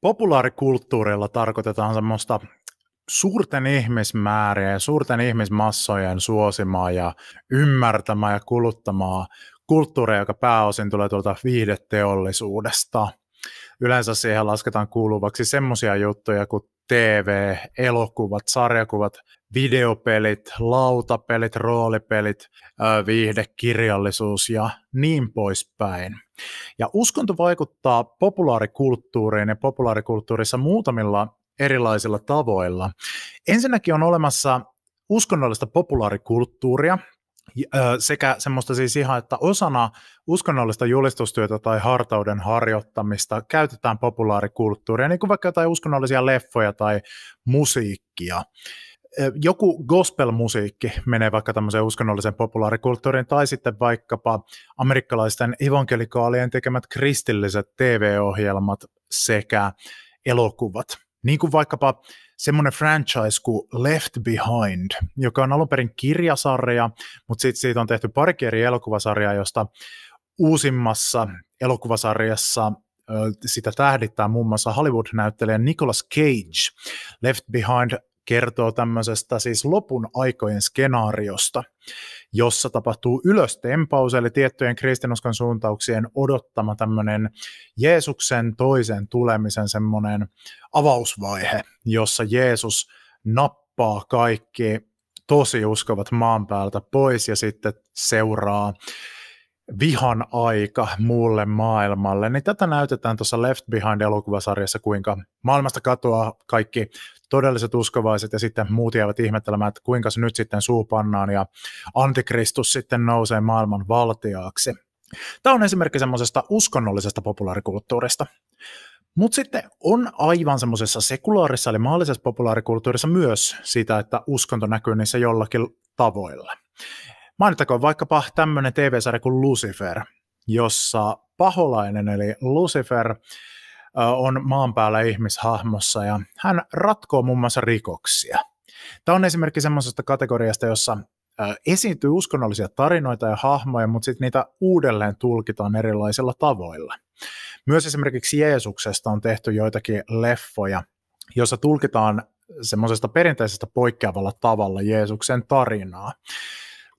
Populaarikulttuurilla tarkoitetaan semmoista suurten ihmismäärien ja suurten ihmismassojen suosimaa ja ymmärtämää ja kuluttamaa kulttuuria, joka pääosin tulee tuolta viihdeteollisuudesta. Yleensä siihen lasketaan kuuluvaksi semmoisia juttuja kuin TV, elokuvat, sarjakuvat, videopelit, lautapelit, roolipelit, viihdekirjallisuus ja niin poispäin. Ja uskonto vaikuttaa populaarikulttuuriin ja populaarikulttuurissa muutamilla erilaisilla tavoilla. Ensinnäkin on olemassa uskonnollista populaarikulttuuria, sekä semmoista siis ihan, että osana uskonnollista julistustyötä tai hartauden harjoittamista käytetään populaarikulttuuria, niin kuin vaikka jotain uskonnollisia leffoja tai musiikkia. Joku gospel-musiikki menee vaikka tämmöiseen uskonnolliseen populaarikulttuuriin, tai sitten vaikkapa amerikkalaisten evankelikaalien tekemät kristilliset TV-ohjelmat sekä elokuvat. Niin kuin vaikkapa semmoinen franchise kuin Left Behind, joka on alun perin kirjasarja, mutta sitten siitä on tehty pari eri elokuvasarjaa, josta uusimmassa elokuvasarjassa sitä tähdittää muun muassa Hollywood-näyttelijä Nicolas Cage. Left Behind kertoo tämmöisestä siis lopun aikojen skenaariosta, jossa tapahtuu ylöstempaus, eli tiettyjen kristinuskon suuntauksien odottama tämmöinen Jeesuksen toisen tulemisen semmoinen avausvaihe, jossa Jeesus nappaa kaikki tosi uskovat maan päältä pois ja sitten seuraa vihan aika muulle maailmalle, niin tätä näytetään tuossa Left Behind-elokuvasarjassa, kuinka maailmasta katoaa kaikki todelliset uskovaiset ja sitten muut jäävät ihmettelemään, että kuinka se nyt sitten suupannaan ja antikristus sitten nousee maailman valtiaaksi. Tämä on esimerkki semmoisesta uskonnollisesta populaarikulttuurista. Mutta sitten on aivan semmoisessa sekulaarissa eli maallisessa populaarikulttuurissa myös sitä, että uskonto näkyy niissä jollakin tavoilla. Mainittakoon vaikkapa tämmöinen TV-sarja kuin Lucifer, jossa paholainen eli Lucifer on maan päällä ihmishahmossa ja hän ratkoo muun muassa rikoksia. Tämä on esimerkki semmoisesta kategoriasta, jossa esiintyy uskonnollisia tarinoita ja hahmoja, mutta sitten niitä uudelleen tulkitaan erilaisilla tavoilla. Myös esimerkiksi Jeesuksesta on tehty joitakin leffoja, jossa tulkitaan semmoisesta perinteisestä poikkeavalla tavalla Jeesuksen tarinaa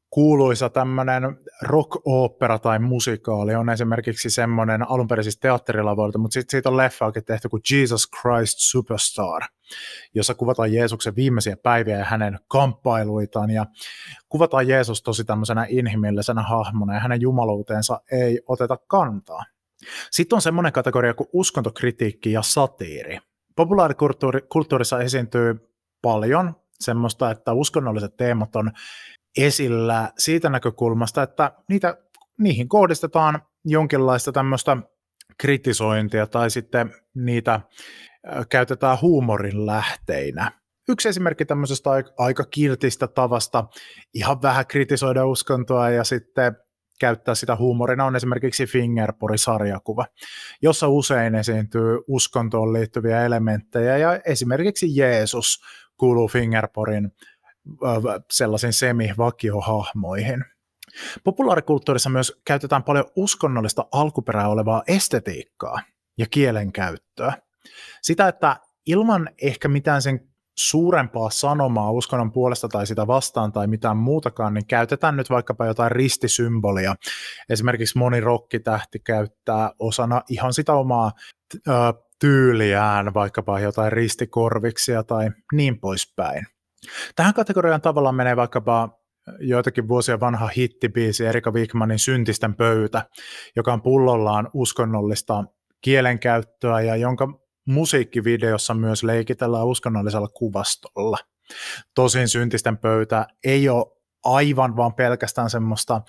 kuuluisa tämmöinen rock-opera tai musikaali on esimerkiksi semmoinen alunperin siis teatterilavoilta, mutta sitten siitä on leffaakin tehty kuin Jesus Christ Superstar, jossa kuvataan Jeesuksen viimeisiä päiviä ja hänen kamppailuitaan ja kuvataan Jeesus tosi tämmöisenä inhimillisenä hahmona ja hänen jumaluuteensa ei oteta kantaa. Sitten on semmoinen kategoria kuin uskontokritiikki ja satiiri. Populaarikulttuurissa esiintyy paljon semmoista, että uskonnolliset teemat on esillä siitä näkökulmasta, että niitä, niihin kohdistetaan jonkinlaista tämmöistä kritisointia tai sitten niitä käytetään huumorin lähteinä. Yksi esimerkki tämmöisestä aika kiltistä tavasta ihan vähän kritisoida uskontoa ja sitten käyttää sitä huumorina on esimerkiksi Fingerpori-sarjakuva, jossa usein esiintyy uskontoon liittyviä elementtejä ja esimerkiksi Jeesus kuuluu Fingerporin sellaisiin semivakiohahmoihin. Populaarikulttuurissa myös käytetään paljon uskonnollista alkuperää olevaa estetiikkaa ja kielenkäyttöä. Sitä, että ilman ehkä mitään sen suurempaa sanomaa uskonnon puolesta tai sitä vastaan tai mitään muutakaan, niin käytetään nyt vaikkapa jotain ristisymbolia. Esimerkiksi moni rokkitähti käyttää osana ihan sitä omaa tyyliään, vaikkapa jotain ristikorviksia tai niin poispäin. Tähän kategoriaan tavallaan menee vaikkapa joitakin vuosia vanha hittibiisi Erika Wigmanin Syntisten pöytä, joka on pullollaan uskonnollista kielenkäyttöä ja jonka musiikkivideossa myös leikitellään uskonnollisella kuvastolla. Tosin Syntisten pöytä ei ole aivan vaan pelkästään semmoista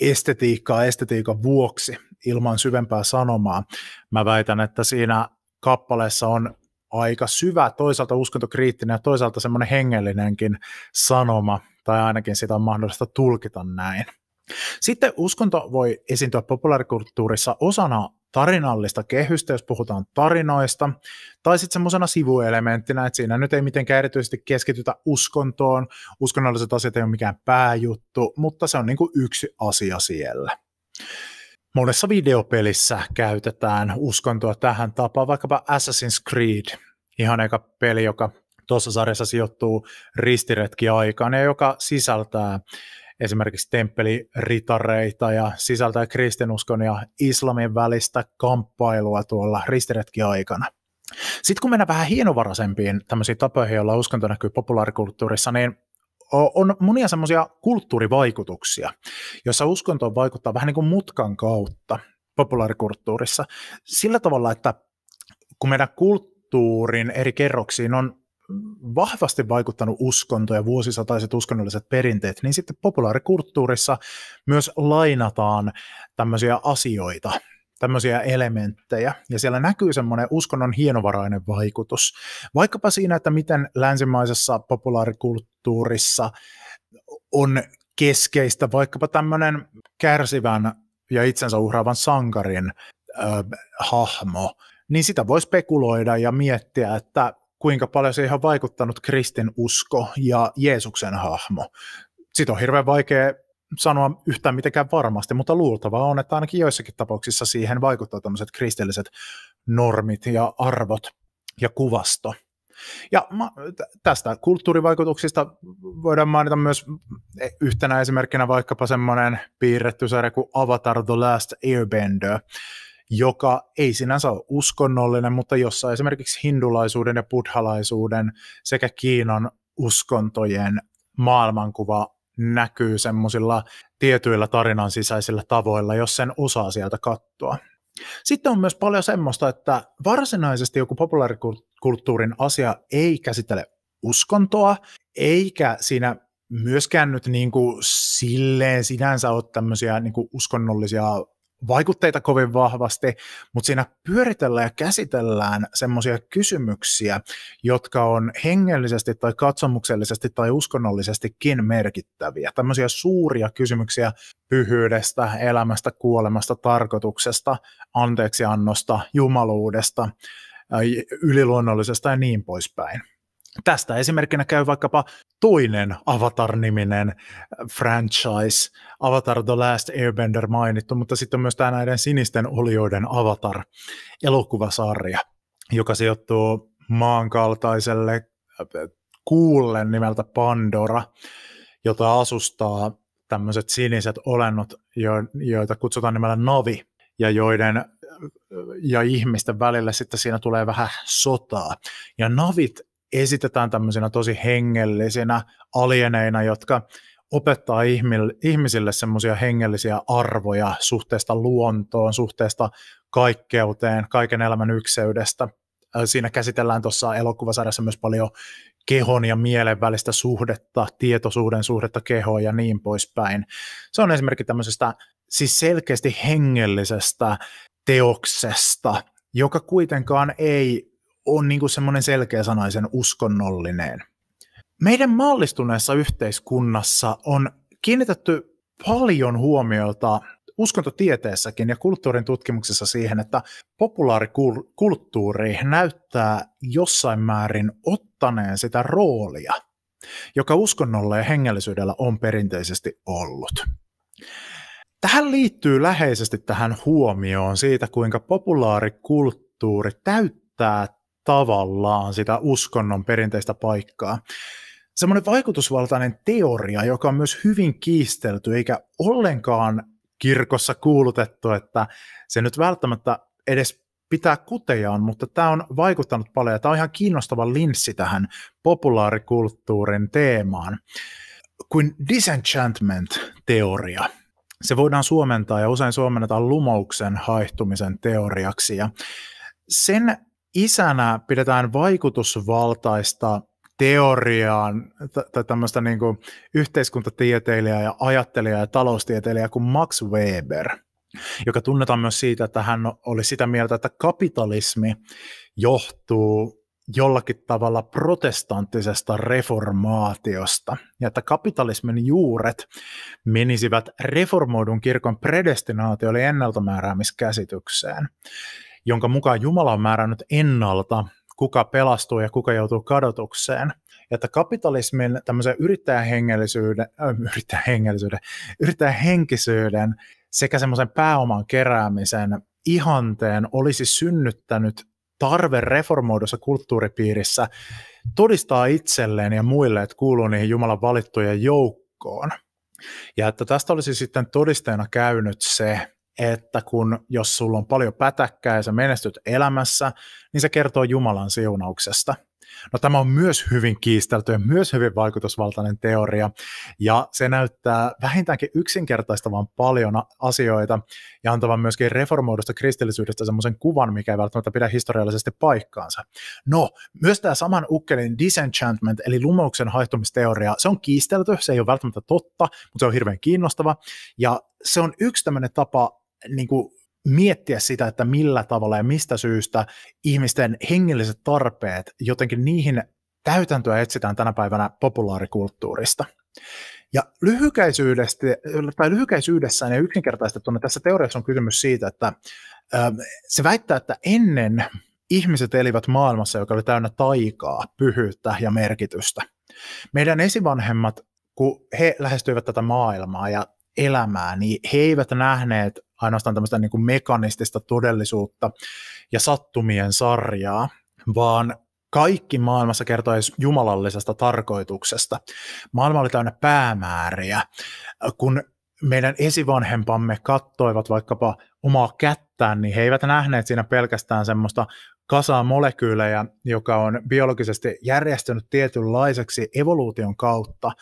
estetiikkaa estetiikan vuoksi ilman syvempää sanomaa. Mä väitän, että siinä kappaleessa on aika syvä, toisaalta uskontokriittinen ja toisaalta semmoinen hengellinenkin sanoma, tai ainakin sitä on mahdollista tulkita näin. Sitten uskonto voi esiintyä populaarikulttuurissa osana tarinallista kehystä, jos puhutaan tarinoista, tai sitten semmoisena sivuelementtinä, että siinä nyt ei mitenkään erityisesti keskitytä uskontoon, uskonnolliset asiat ei ole mikään pääjuttu, mutta se on niin kuin yksi asia siellä. Monessa videopelissä käytetään uskontoa tähän tapaan, vaikkapa Assassin's Creed, ihan eka peli, joka tuossa sarjassa sijoittuu ristiretki aikaan ja joka sisältää esimerkiksi temppeliritareita ja sisältää kristinuskon ja islamin välistä kamppailua tuolla ristiretki aikana. Sitten kun mennään vähän hienovaraisempiin tämmöisiin tapoihin, joilla uskonto näkyy populaarikulttuurissa, niin on monia semmoisia kulttuurivaikutuksia, joissa uskonto vaikuttaa vähän niin kuin mutkan kautta populaarikulttuurissa. Sillä tavalla, että kun meidän kulttuurin eri kerroksiin on vahvasti vaikuttanut uskonto ja vuosisataiset uskonnolliset perinteet, niin sitten populaarikulttuurissa myös lainataan tämmöisiä asioita, tämmöisiä elementtejä, ja siellä näkyy semmoinen uskonnon hienovarainen vaikutus. Vaikkapa siinä, että miten länsimaisessa populaarikulttuurissa on keskeistä vaikkapa tämmöinen kärsivän ja itsensä uhraavan sankarin äh, hahmo, niin sitä voi spekuloida ja miettiä, että kuinka paljon siihen on vaikuttanut kristin usko ja Jeesuksen hahmo. Sitä on hirveän vaikea sanoa yhtään mitenkään varmasti, mutta luultavaa on, että ainakin joissakin tapauksissa siihen vaikuttaa tämmöiset kristilliset normit ja arvot ja kuvasto. Ja tästä kulttuurivaikutuksista voidaan mainita myös yhtenä esimerkkinä vaikkapa semmoinen piirretty sarja kuin Avatar The Last Airbender, joka ei sinänsä ole uskonnollinen, mutta jossa esimerkiksi hindulaisuuden ja buddhalaisuuden sekä Kiinan uskontojen maailmankuva näkyy semmoisilla tietyillä tarinan sisäisillä tavoilla, jos sen osaa sieltä katsoa. Sitten on myös paljon semmoista, että varsinaisesti joku populaarikulttuurin asia ei käsittele uskontoa, eikä siinä myöskään nyt niin kuin silleen sinänsä ole tämmöisiä niin kuin uskonnollisia vaikutteita kovin vahvasti, mutta siinä pyöritellään ja käsitellään semmoisia kysymyksiä, jotka on hengellisesti tai katsomuksellisesti tai uskonnollisestikin merkittäviä. Tämmöisiä suuria kysymyksiä pyhyydestä, elämästä, kuolemasta, tarkoituksesta, anteeksiannosta, jumaluudesta, yliluonnollisesta ja niin poispäin. Tästä esimerkkinä käy vaikkapa toinen Avatar-niminen franchise, Avatar The Last Airbender mainittu, mutta sitten myös tämä näiden sinisten olioiden Avatar-elokuvasarja, joka sijoittuu maankaltaiselle kuulle nimeltä Pandora, jota asustaa tämmöiset siniset olennot, joita kutsutaan nimellä Navi, ja joiden ja ihmisten välillä sitten siinä tulee vähän sotaa. Ja navit esitetään tämmöisenä tosi hengellisinä alieneina, jotka opettaa ihmisille semmoisia hengellisiä arvoja suhteesta luontoon, suhteesta kaikkeuteen, kaiken elämän ykseydestä. Siinä käsitellään tuossa elokuvasarjassa myös paljon kehon ja mielen välistä suhdetta, tietoisuuden suhdetta kehoon ja niin poispäin. Se on esimerkki tämmöisestä siis selkeästi hengellisestä teoksesta, joka kuitenkaan ei on niin kuin semmoinen selkeäsanaisen uskonnollinen. Meidän maallistuneessa yhteiskunnassa on kiinnitetty paljon huomiota uskontotieteessäkin ja kulttuurin tutkimuksessa siihen, että populaarikulttuuri näyttää jossain määrin ottaneen sitä roolia, joka uskonnolla ja hengellisyydellä on perinteisesti ollut. Tähän liittyy läheisesti tähän huomioon siitä, kuinka populaarikulttuuri täyttää tavallaan sitä uskonnon perinteistä paikkaa. Semmoinen vaikutusvaltainen teoria, joka on myös hyvin kiistelty, eikä ollenkaan kirkossa kuulutettu, että se nyt välttämättä edes pitää kutejaan, mutta tämä on vaikuttanut paljon ja tämä on ihan kiinnostava linssi tähän populaarikulttuurin teemaan kuin disenchantment-teoria. Se voidaan suomentaa ja usein suomennetaan lumouksen haihtumisen teoriaksi ja sen isänä pidetään vaikutusvaltaista teoriaan tai tämmöistä niin kuin yhteiskuntatieteilijää ja ajattelijaa ja taloustieteilijää kuin Max Weber, joka tunnetaan myös siitä, että hän oli sitä mieltä, että kapitalismi johtuu jollakin tavalla protestanttisesta reformaatiosta, ja että kapitalismin juuret menisivät reformoidun kirkon predestinaatio eli ennaltamääräämiskäsitykseen, jonka mukaan Jumala on määrännyt ennalta kuka pelastuu ja kuka joutuu kadotukseen. Että kapitalismin tämmöisen yrittäjähengellisyyden, äh, yrittäjähengellisyyden, yrittäjähenkisyyden sekä semmoisen pääoman keräämisen ihanteen olisi synnyttänyt tarve reformoidussa kulttuuripiirissä todistaa itselleen ja muille, että kuuluu niihin Jumalan valittujen joukkoon. Ja että tästä olisi sitten todisteena käynyt se, että kun jos sulla on paljon pätäkkää ja sä menestyt elämässä, niin se kertoo Jumalan siunauksesta. No tämä on myös hyvin kiistelty ja myös hyvin vaikutusvaltainen teoria, ja se näyttää vähintäänkin yksinkertaistavan paljon asioita ja antavan myöskin reformoidusta kristillisyydestä semmoisen kuvan, mikä ei välttämättä pidä historiallisesti paikkaansa. No, myös tämä saman ukkelin disenchantment, eli lumouksen haihtumisteoria, se on kiistelty, se ei ole välttämättä totta, mutta se on hirveän kiinnostava, ja se on yksi tämmöinen tapa niin kuin miettiä sitä, että millä tavalla ja mistä syystä ihmisten hengelliset tarpeet, jotenkin niihin täytäntöä etsitään tänä päivänä populaarikulttuurista. Ja lyhykäisyydestä, tai lyhykäisyydessään ja yksinkertaistettuna tässä teoriassa on kysymys siitä, että se väittää, että ennen ihmiset elivät maailmassa, joka oli täynnä taikaa, pyhyyttä ja merkitystä. Meidän esivanhemmat, kun he lähestyivät tätä maailmaa ja elämää, niin he eivät nähneet ainoastaan tämmöistä niin kuin mekanistista todellisuutta ja sattumien sarjaa, vaan kaikki maailmassa kertoi jumalallisesta tarkoituksesta. Maailma oli täynnä päämääriä. Kun meidän esivanhempamme kattoivat vaikkapa omaa kättään, niin he eivät nähneet siinä pelkästään semmoista kasaa molekyylejä, joka on biologisesti järjestynyt tietynlaiseksi evoluution kautta,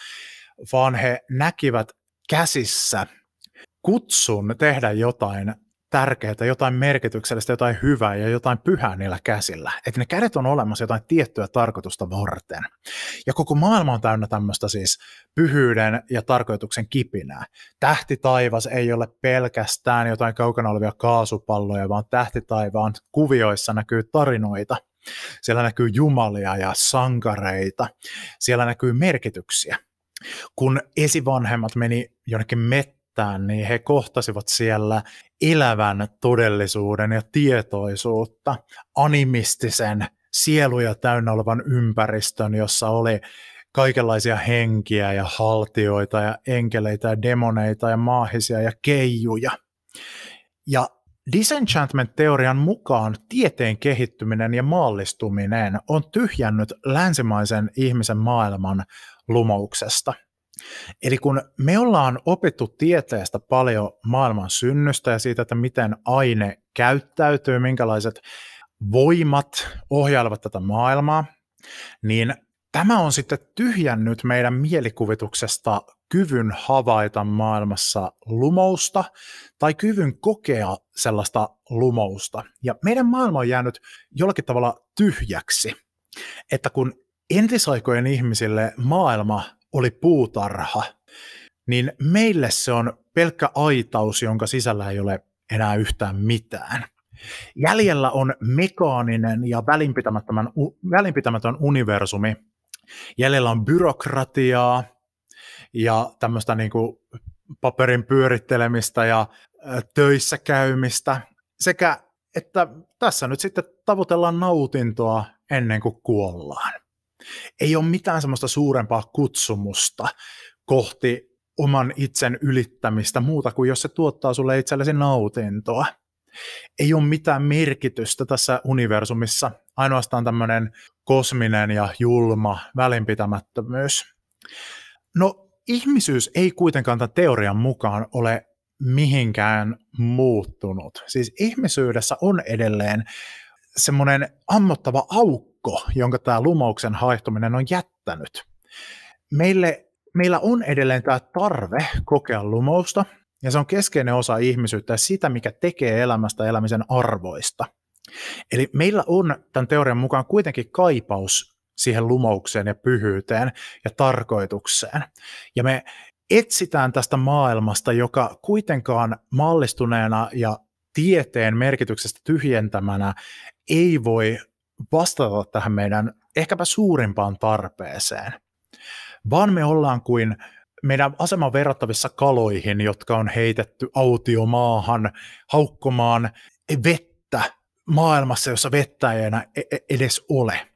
vaan he näkivät käsissä kutsun tehdä jotain tärkeää, jotain merkityksellistä, jotain hyvää ja jotain pyhää niillä käsillä. Että ne kädet on olemassa jotain tiettyä tarkoitusta varten. Ja koko maailma on täynnä tämmöistä siis pyhyyden ja tarkoituksen kipinää. Tähti taivas ei ole pelkästään jotain kaukana olevia kaasupalloja, vaan tähti taivaan kuvioissa näkyy tarinoita. Siellä näkyy jumalia ja sankareita. Siellä näkyy merkityksiä. Kun esivanhemmat meni jonnekin met mettään, niin he kohtasivat siellä elävän todellisuuden ja tietoisuutta, animistisen, sieluja täynnä olevan ympäristön, jossa oli kaikenlaisia henkiä ja haltioita ja enkeleitä ja demoneita ja maahisia ja keijuja. Ja Disenchantment-teorian mukaan tieteen kehittyminen ja maallistuminen on tyhjännyt länsimaisen ihmisen maailman lumouksesta – Eli kun me ollaan opittu tieteestä paljon maailman synnystä ja siitä, että miten aine käyttäytyy, minkälaiset voimat ohjailevat tätä maailmaa, niin tämä on sitten tyhjännyt meidän mielikuvituksesta kyvyn havaita maailmassa lumousta tai kyvyn kokea sellaista lumousta. Ja meidän maailma on jäänyt jollakin tavalla tyhjäksi. Että kun entisaikojen ihmisille maailma oli puutarha, niin meille se on pelkkä aitaus, jonka sisällä ei ole enää yhtään mitään. Jäljellä on mekaaninen ja välinpitämätön, välinpitämätön universumi. Jäljellä on byrokratiaa ja tämmöistä niin kuin paperin pyörittelemistä ja töissä käymistä sekä että tässä nyt sitten tavoitellaan nautintoa ennen kuin kuollaan. Ei ole mitään semmoista suurempaa kutsumusta kohti oman itsen ylittämistä muuta kuin jos se tuottaa sulle itsellesi nautintoa. Ei ole mitään merkitystä tässä universumissa, ainoastaan tämmöinen kosminen ja julma välinpitämättömyys. No ihmisyys ei kuitenkaan tämän teorian mukaan ole mihinkään muuttunut. Siis ihmisyydessä on edelleen semmoinen ammottava aukko, jonka tämä lumouksen haihtuminen on jättänyt. Meille, meillä on edelleen tämä tarve kokea lumousta, ja se on keskeinen osa ihmisyyttä ja sitä, mikä tekee elämästä elämisen arvoista. Eli meillä on tämän teorian mukaan kuitenkin kaipaus siihen lumoukseen ja pyhyyteen ja tarkoitukseen. Ja me etsitään tästä maailmasta, joka kuitenkaan mallistuneena ja tieteen merkityksestä tyhjentämänä ei voi vastata tähän meidän ehkäpä suurimpaan tarpeeseen, vaan me ollaan kuin meidän asema verrattavissa kaloihin, jotka on heitetty autiomaahan haukkomaan vettä maailmassa, jossa vettä ei enää e-, e-, edes ole.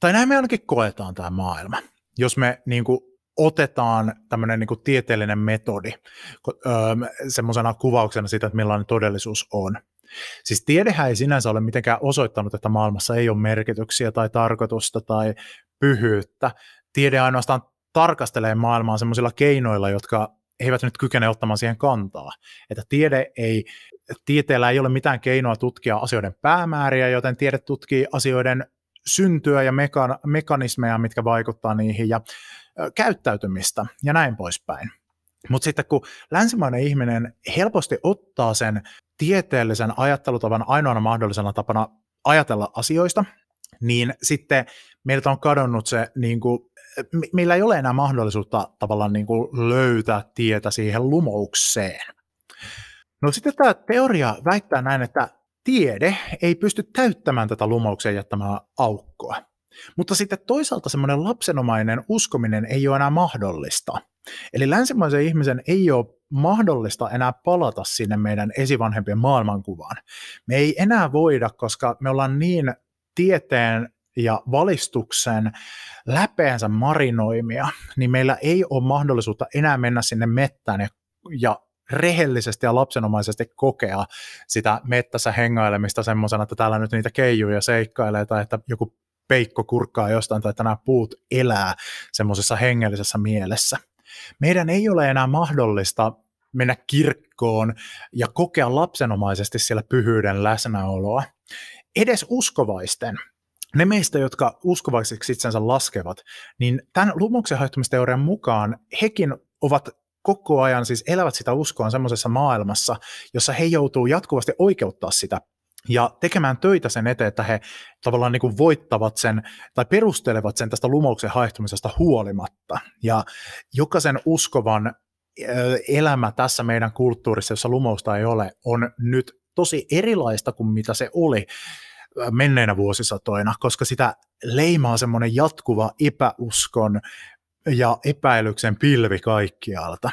Tai näin me ainakin koetaan tämä maailma. Jos me niin kuin, otetaan tämmöinen niin kuin, tieteellinen metodi öö, semmoisena kuvauksena siitä, että millainen todellisuus on. Siis tiedehän ei sinänsä ole mitenkään osoittanut, että maailmassa ei ole merkityksiä tai tarkoitusta tai pyhyyttä. Tiede ainoastaan tarkastelee maailmaa semmoisilla keinoilla, jotka eivät nyt kykene ottamaan siihen kantaa. Että tiede ei, tieteellä ei ole mitään keinoa tutkia asioiden päämääriä, joten tiede tutkii asioiden syntyä ja meka- mekanismeja, mitkä vaikuttaa niihin ja käyttäytymistä ja näin poispäin. Mutta sitten kun länsimainen ihminen helposti ottaa sen tieteellisen ajattelutavan ainoana mahdollisena tapana ajatella asioista, niin sitten meiltä on kadonnut se, niin kuin, meillä ei ole enää mahdollisuutta tavallaan niin kuin löytää tietä siihen lumoukseen. No sitten tämä teoria väittää näin, että tiede ei pysty täyttämään tätä lumoukseen jättämää aukkoa. Mutta sitten toisaalta semmoinen lapsenomainen uskominen ei ole enää mahdollista. Eli länsimaisen ihmisen ei ole mahdollista enää palata sinne meidän esivanhempien maailmankuvaan. Me ei enää voida, koska me ollaan niin tieteen ja valistuksen läpeensä marinoimia, niin meillä ei ole mahdollisuutta enää mennä sinne mettään ja, ja rehellisesti ja lapsenomaisesti kokea sitä mettässä hengailemista semmoisena, että täällä nyt niitä keijuja seikkailee tai että joku peikko kurkkaa jostain tai että nämä puut elää semmoisessa hengellisessä mielessä. Meidän ei ole enää mahdollista mennä kirkkoon ja kokea lapsenomaisesti siellä pyhyyden läsnäoloa. Edes uskovaisten, ne meistä, jotka uskovaisiksi itsensä laskevat, niin tämän lumoksen haihtumisteorian mukaan hekin ovat koko ajan siis elävät sitä uskoa semmoisessa maailmassa, jossa he joutuu jatkuvasti oikeuttaa sitä ja tekemään töitä sen eteen, että he tavallaan niin kuin voittavat sen tai perustelevat sen tästä lumouksen haihtumisesta huolimatta. Ja jokaisen uskovan elämä tässä meidän kulttuurissa, jossa lumousta ei ole, on nyt tosi erilaista kuin mitä se oli menneinä vuosisatoina, koska sitä leimaa semmoinen jatkuva epäuskon ja epäilyksen pilvi kaikkialta.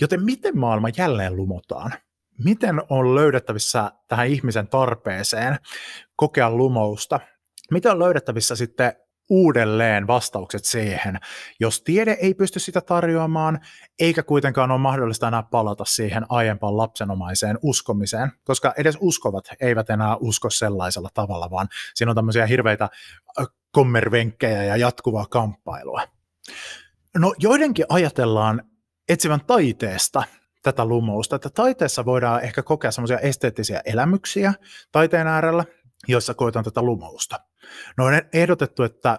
Joten miten maailma jälleen lumotaan? Miten on löydettävissä tähän ihmisen tarpeeseen kokea lumousta? Miten on löydettävissä sitten uudelleen vastaukset siihen, jos tiede ei pysty sitä tarjoamaan, eikä kuitenkaan ole mahdollista enää palata siihen aiempaan lapsenomaiseen uskomiseen, koska edes uskovat eivät enää usko sellaisella tavalla, vaan siinä on tämmöisiä hirveitä kommervenkkejä ja jatkuvaa kamppailua. No joidenkin ajatellaan etsivän taiteesta tätä lumousta, että taiteessa voidaan ehkä kokea semmoisia esteettisiä elämyksiä taiteen äärellä, joissa koetaan tätä lumousta. No on ehdotettu, että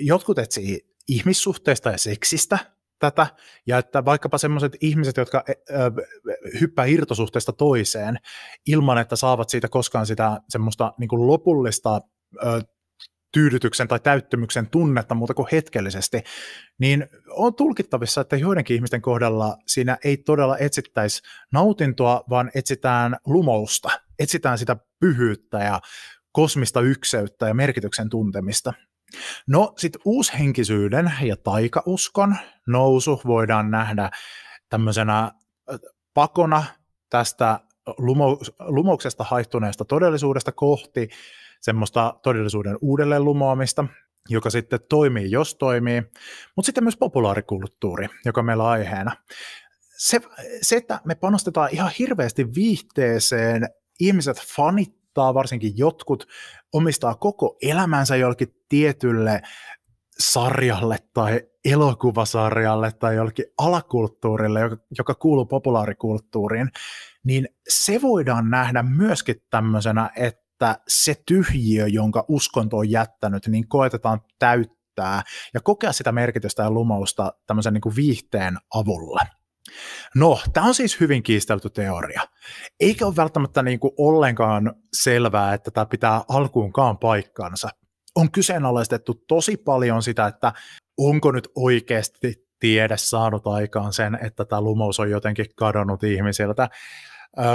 jotkut etsii ihmissuhteista ja seksistä tätä, ja että vaikkapa sellaiset ihmiset, jotka hyppää irtosuhteesta toiseen ilman, että saavat siitä koskaan sitä semmoista niin kuin lopullista tyydytyksen tai täyttymyksen tunnetta muuta kuin hetkellisesti, niin on tulkittavissa, että joidenkin ihmisten kohdalla siinä ei todella etsittäisi nautintoa, vaan etsitään lumousta, etsitään sitä pyhyyttä ja kosmista ykseyttä ja merkityksen tuntemista. No sitten uushenkisyyden ja taikauskon nousu voidaan nähdä tämmöisenä pakona tästä lumouksesta haihtuneesta todellisuudesta kohti semmoista todellisuuden uudelleen lumoamista, joka sitten toimii, jos toimii, mutta sitten myös populaarikulttuuri, joka meillä on aiheena. Se, se, että me panostetaan ihan hirveästi viihteeseen, ihmiset fanittaa, varsinkin jotkut, omistaa koko elämänsä jollekin tietylle sarjalle tai elokuvasarjalle tai jollekin alakulttuurille, joka, joka kuuluu populaarikulttuuriin, niin se voidaan nähdä myöskin tämmöisenä, että se tyhjiö, jonka uskonto on jättänyt, niin koetetaan täyttää ja kokea sitä merkitystä ja lumousta tämmöisen niin kuin viihteen avulla. No, tämä on siis hyvin kiistelty teoria. Eikä ole välttämättä niin kuin ollenkaan selvää, että tämä pitää alkuunkaan paikkansa. On kyseenalaistettu tosi paljon sitä, että onko nyt oikeasti tiede saanut aikaan sen, että tämä lumous on jotenkin kadonnut ihmisiltä,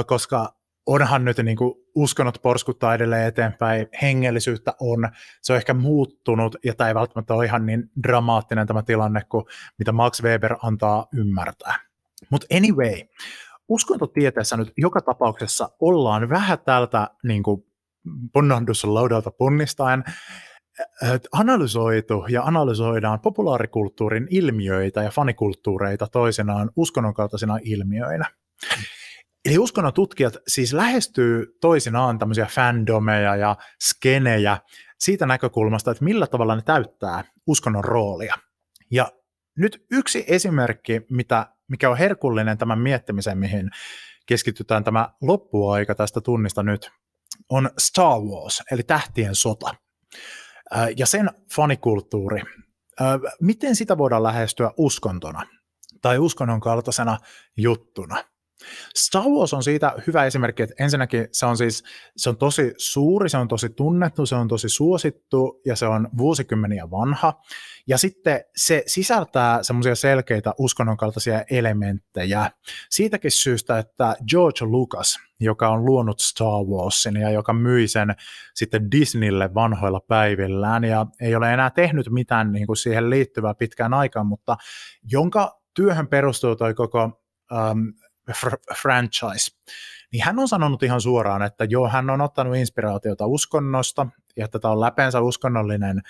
koska onhan nyt niin kuin uskonnot porskuttaa edelleen eteenpäin, hengellisyyttä on, se on ehkä muuttunut, ja tämä ei välttämättä ole ihan niin dramaattinen tämä tilanne kuin mitä Max Weber antaa ymmärtää. Mutta anyway, uskontotieteessä nyt joka tapauksessa ollaan vähän tältä niin kuin laudalta ponnistaen analysoitu ja analysoidaan populaarikulttuurin ilmiöitä ja fanikulttuureita toisenaan uskonnon kaltaisina ilmiöinä. Eli uskonnon tutkijat siis lähestyy toisinaan tämmöisiä fandomeja ja skenejä siitä näkökulmasta, että millä tavalla ne täyttää uskonnon roolia. Ja nyt yksi esimerkki, mitä, mikä on herkullinen tämän miettimiseen, mihin keskitytään tämä loppuaika tästä tunnista nyt, on Star Wars, eli tähtien sota. Ja sen fanikulttuuri. Miten sitä voidaan lähestyä uskontona tai uskonnon kaltaisena juttuna? Star Wars on siitä hyvä esimerkki, että ensinnäkin se on siis se on tosi suuri, se on tosi tunnettu, se on tosi suosittu ja se on vuosikymmeniä vanha. Ja sitten se sisältää semmoisia selkeitä uskonnon kaltaisia elementtejä. Siitäkin syystä, että George Lucas, joka on luonut Star Warsin ja joka myi sen sitten Disneylle vanhoilla päivillään ja ei ole enää tehnyt mitään niin kuin siihen liittyvää pitkään aikaan, mutta jonka työhön perustuu toi koko um, fr- franchise, niin hän on sanonut ihan suoraan, että joo, hän on ottanut inspiraatiota uskonnosta ja että tämä on läpeensä uskonnollinen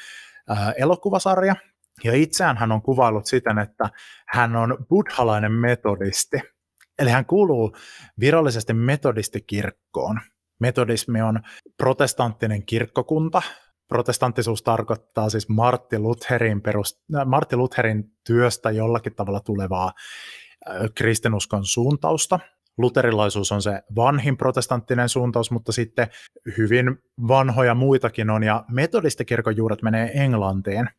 äh, elokuvasarja. Ja itseään hän on kuvaillut siten, että hän on buddhalainen metodisti. Eli hän kuuluu virallisesti metodistikirkkoon. Metodismi on protestanttinen kirkkokunta. Protestanttisuus tarkoittaa siis Martti Lutherin, perust- Martti Lutherin työstä jollakin tavalla tulevaa kristinuskon suuntausta. Luterilaisuus on se vanhin protestanttinen suuntaus, mutta sitten hyvin vanhoja muitakin on, ja metodistikirkon juuret menee Englantiin.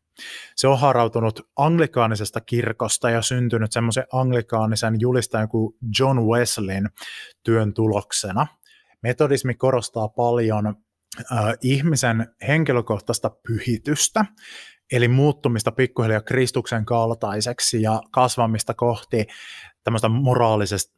Se on harautunut anglikaanisesta kirkosta ja syntynyt semmoisen anglikaanisen julistajan kuin John Wesleyn työn tuloksena. Metodismi korostaa paljon ihmisen henkilökohtaista pyhitystä, eli muuttumista pikkuhiljaa Kristuksen kaltaiseksi ja kasvamista kohti tämmöistä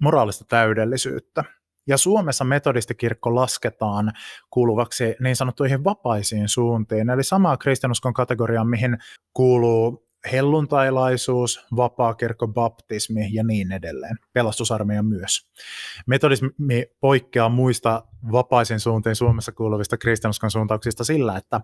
moraalista täydellisyyttä. Ja Suomessa metodistikirkko lasketaan kuuluvaksi niin sanottuihin vapaisiin suuntiin, eli samaa kristinuskon kategoriaan, mihin kuuluu helluntailaisuus, vapaakirkko, baptismi ja niin edelleen. Pelastusarmeija myös. Metodismi poikkeaa muista vapaisiin suuntiin Suomessa kuuluvista kristinuskon suuntauksista sillä, että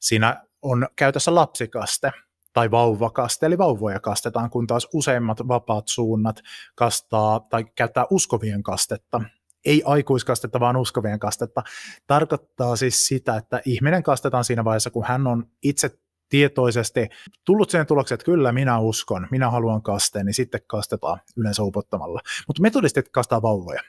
siinä on käytössä lapsikaste tai vauvakaste, eli vauvoja kastetaan, kun taas useimmat vapaat suunnat kastaa tai käyttää uskovien kastetta, ei aikuiskastetta, vaan uskovien kastetta, tarkoittaa siis sitä, että ihminen kastetaan siinä vaiheessa, kun hän on itse tietoisesti tullut sen tulokseen, että kyllä minä uskon, minä haluan kasteen, niin sitten kastetaan yleensä upottamalla. Mutta metodistit kastaa vauvoja.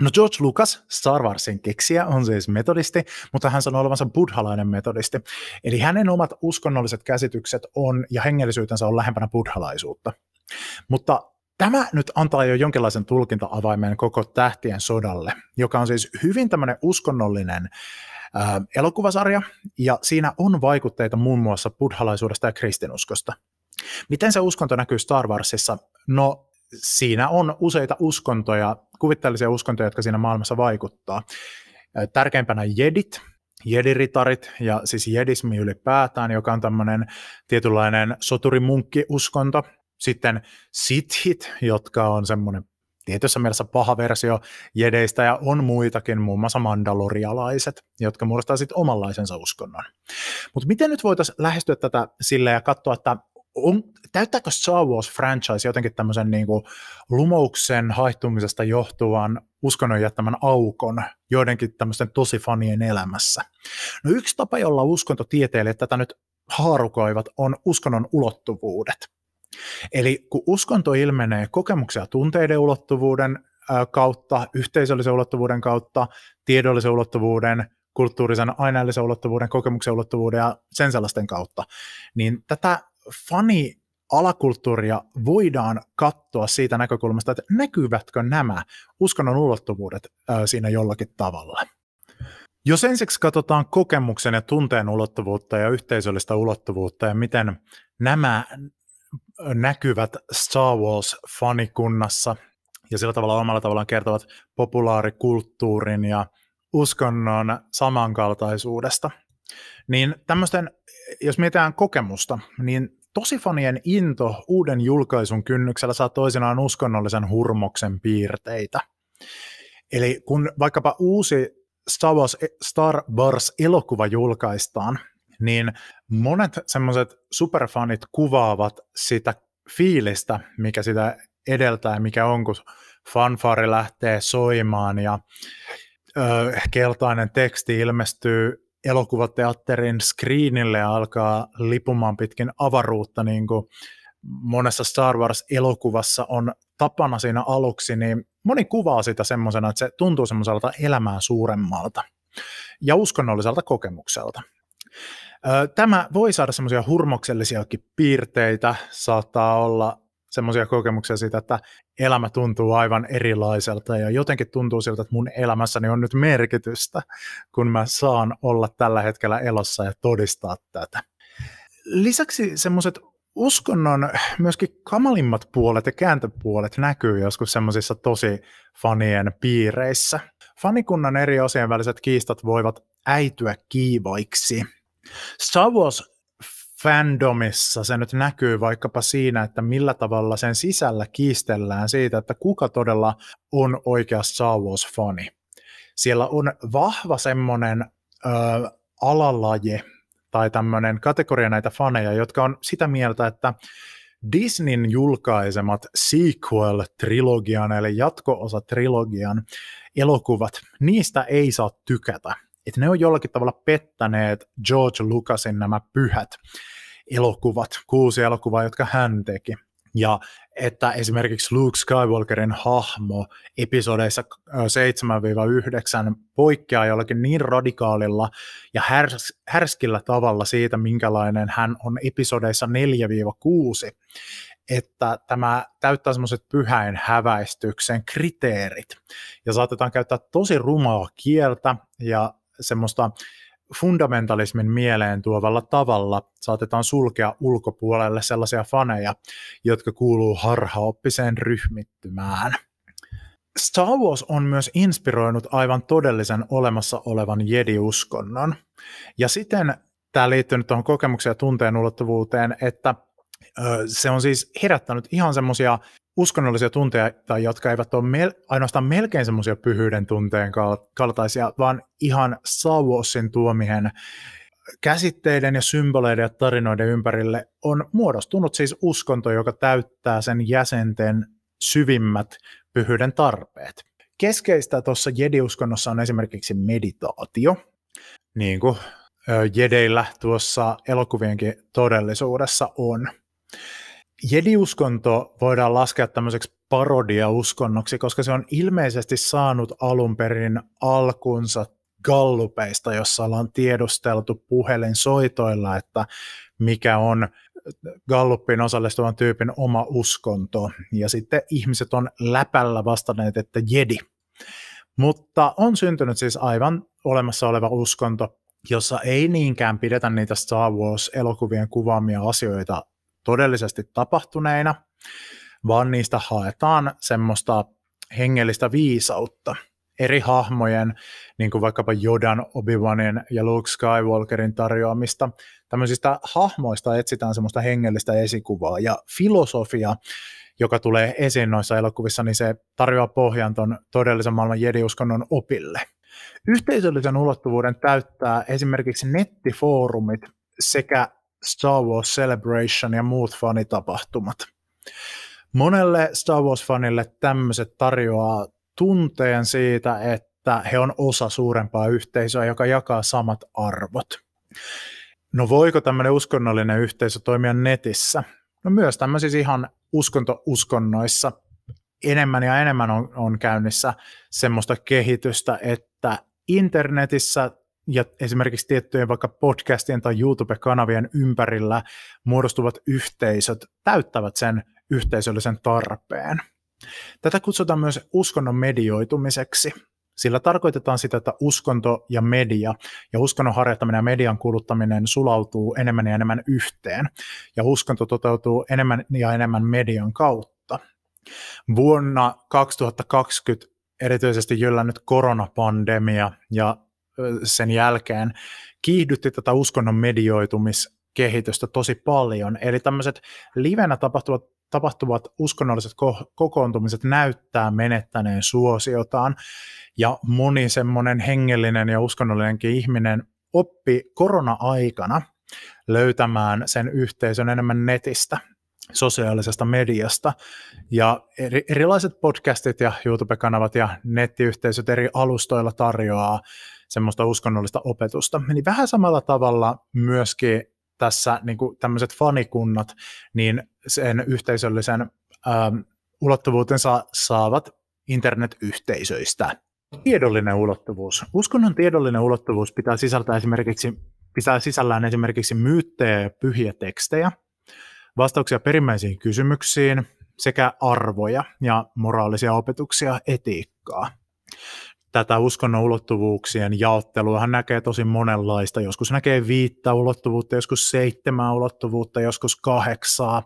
No George Lucas, Star Warsin keksiä, on siis metodisti, mutta hän sanoo olevansa buddhalainen metodisti. Eli hänen omat uskonnolliset käsitykset on ja hengellisyytensä on lähempänä buddhalaisuutta. Mutta tämä nyt antaa jo jonkinlaisen tulkinta-avaimen koko Tähtien sodalle, joka on siis hyvin tämmöinen uskonnollinen ää, elokuvasarja, ja siinä on vaikutteita muun muassa buddhalaisuudesta ja kristinuskosta. Miten se uskonto näkyy Star Warsissa? No siinä on useita uskontoja, kuvitteellisia uskontoja, jotka siinä maailmassa vaikuttaa. Tärkeimpänä jedit, jediritarit ja siis jedismi ylipäätään, joka on tämmöinen tietynlainen soturimunkki-uskonto. Sitten sithit, jotka on semmoinen tietyssä mielessä paha versio jedeistä ja on muitakin, muun muassa mandalorialaiset, jotka muodostaa sitten omanlaisensa uskonnon. Mutta miten nyt voitaisiin lähestyä tätä sillä ja katsoa, että on, täyttääkö Star Wars franchise jotenkin tämmöisen niin kuin lumouksen haihtumisesta johtuvan uskonnon jättämän aukon joidenkin tämmöisten tosi fanien elämässä? No yksi tapa, jolla uskontotieteilijät tätä nyt haarukoivat, on uskonnon ulottuvuudet. Eli kun uskonto ilmenee kokemuksia tunteiden ulottuvuuden kautta, yhteisöllisen ulottuvuuden kautta, tiedollisen ulottuvuuden, kulttuurisen aineellisen ulottuvuuden, kokemuksen ulottuvuuden ja sen sellaisten kautta, niin tätä fani alakulttuuria voidaan katsoa siitä näkökulmasta, että näkyvätkö nämä uskonnon ulottuvuudet siinä jollakin tavalla. Jos ensiksi katsotaan kokemuksen ja tunteen ulottuvuutta ja yhteisöllistä ulottuvuutta ja miten nämä näkyvät Star Wars-fanikunnassa ja sillä tavalla omalla tavallaan kertovat populaarikulttuurin ja uskonnon samankaltaisuudesta, niin tämmöisten, jos mietitään kokemusta, niin tosifanien into uuden julkaisun kynnyksellä saa toisinaan uskonnollisen hurmoksen piirteitä. Eli kun vaikkapa uusi Star Wars, Star Wars-elokuva julkaistaan, niin monet semmoiset superfanit kuvaavat sitä fiilistä, mikä sitä edeltää, mikä on, kun fanfari lähtee soimaan ja ö, keltainen teksti ilmestyy elokuvateatterin screenille alkaa lipumaan pitkin avaruutta, niin kuin monessa Star Wars-elokuvassa on tapana siinä aluksi, niin moni kuvaa sitä semmoisena, että se tuntuu semmoiselta elämää suuremmalta ja uskonnolliselta kokemukselta. Tämä voi saada semmoisia hurmoksellisiakin piirteitä, saattaa olla semmoisia kokemuksia siitä, että elämä tuntuu aivan erilaiselta ja jotenkin tuntuu siltä, että mun elämässäni on nyt merkitystä, kun mä saan olla tällä hetkellä elossa ja todistaa tätä. Lisäksi semmoiset uskonnon myöskin kamalimmat puolet ja kääntöpuolet näkyy joskus semmoisissa tosi fanien piireissä. Fanikunnan eri osien väliset kiistat voivat äityä kiivaiksi. Star Wars fandomissa se nyt näkyy vaikkapa siinä, että millä tavalla sen sisällä kiistellään siitä, että kuka todella on oikea Star Wars-fani. Siellä on vahva semmoinen ö, alalaje tai tämmöinen kategoria näitä faneja, jotka on sitä mieltä, että Disneyn julkaisemat sequel-trilogian eli jatko-osa-trilogian elokuvat, niistä ei saa tykätä että ne on jollakin tavalla pettäneet George Lucasin nämä pyhät elokuvat, kuusi elokuvaa, jotka hän teki. Ja että esimerkiksi Luke Skywalkerin hahmo episodeissa 7-9 poikkeaa jollakin niin radikaalilla ja härs- härskillä tavalla siitä, minkälainen hän on episodeissa 4-6, että tämä täyttää semmoiset pyhäin häväistyksen kriteerit. Ja saatetaan käyttää tosi rumaa kieltä ja semmoista fundamentalismin mieleen tuovalla tavalla saatetaan sulkea ulkopuolelle sellaisia faneja, jotka kuuluu harhaoppiseen ryhmittymään. Star Wars on myös inspiroinut aivan todellisen olemassa olevan jedi-uskonnon. Ja siten tämä liittyy nyt tuohon kokemuksen ja tunteen ulottuvuuteen, että se on siis herättänyt ihan semmoisia uskonnollisia tunteita, jotka eivät ole mel- ainoastaan melkein semmoisia pyhyyden tunteen kaltaisia, vaan ihan Star tuomien käsitteiden ja symboleiden ja tarinoiden ympärille on muodostunut siis uskonto, joka täyttää sen jäsenten syvimmät pyhyyden tarpeet. Keskeistä tuossa jedi-uskonnossa on esimerkiksi meditaatio, niin kuin jedeillä tuossa elokuvienkin todellisuudessa on. Jedi-uskonto voidaan laskea tämmöiseksi parodia-uskonnoksi, koska se on ilmeisesti saanut alun perin alkunsa gallupeista, jossa ollaan tiedusteltu puhelinsoitoilla, että mikä on Gallupin osallistuvan tyypin oma uskonto. Ja sitten ihmiset on läpällä vastanneet, että jedi. Mutta on syntynyt siis aivan olemassa oleva uskonto, jossa ei niinkään pidetä niitä Star Wars-elokuvien kuvaamia asioita todellisesti tapahtuneina, vaan niistä haetaan semmoista hengellistä viisautta eri hahmojen, niin kuin vaikkapa Jodan, Obi-Wanin ja Luke Skywalkerin tarjoamista. Tämmöisistä hahmoista etsitään semmoista hengellistä esikuvaa ja filosofia, joka tulee esiin noissa elokuvissa, niin se tarjoaa pohjan ton todellisen maailman jediuskonnon opille. Yhteisöllisen ulottuvuuden täyttää esimerkiksi nettifoorumit sekä Star Wars Celebration ja muut fanitapahtumat. Monelle Star Wars-fanille tämmöiset tarjoaa tunteen siitä, että he on osa suurempaa yhteisöä, joka jakaa samat arvot. No voiko tämmöinen uskonnollinen yhteisö toimia netissä? No myös tämmöisissä ihan uskonto-uskonnoissa enemmän ja enemmän on, on käynnissä semmoista kehitystä, että internetissä ja esimerkiksi tiettyjen vaikka podcastien tai YouTube-kanavien ympärillä muodostuvat yhteisöt täyttävät sen yhteisöllisen tarpeen. Tätä kutsutaan myös uskonnon medioitumiseksi. Sillä tarkoitetaan sitä, että uskonto ja media ja uskonnon harjoittaminen ja median kuluttaminen sulautuu enemmän ja enemmän yhteen. Ja uskonto toteutuu enemmän ja enemmän median kautta. Vuonna 2020 erityisesti jyllännyt koronapandemia ja sen jälkeen kiihdytti tätä uskonnon medioitumiskehitystä tosi paljon. Eli tämmöiset livenä tapahtuvat, tapahtuvat uskonnolliset ko- kokoontumiset näyttää menettäneen suosiotaan, ja moni semmoinen hengellinen ja uskonnollinenkin ihminen oppi korona-aikana löytämään sen yhteisön enemmän netistä, sosiaalisesta mediasta. Ja eri, erilaiset podcastit ja YouTube-kanavat ja nettiyhteisöt eri alustoilla tarjoaa semmoista uskonnollista opetusta. Niin vähän samalla tavalla myöskin tässä niin kuin tämmöiset fanikunnat, niin sen yhteisöllisen ähm, ulottuvuutensa saavat internetyhteisöistä. Tiedollinen ulottuvuus. Uskonnon tiedollinen ulottuvuus pitää sisältää esimerkiksi pitää sisällään esimerkiksi myyttejä ja pyhiä tekstejä, vastauksia perimmäisiin kysymyksiin sekä arvoja ja moraalisia opetuksia etiikkaa tätä uskonnon ulottuvuuksien jaottelua hän näkee tosi monenlaista. Joskus näkee viittä ulottuvuutta, joskus seitsemää ulottuvuutta, joskus kahdeksaa.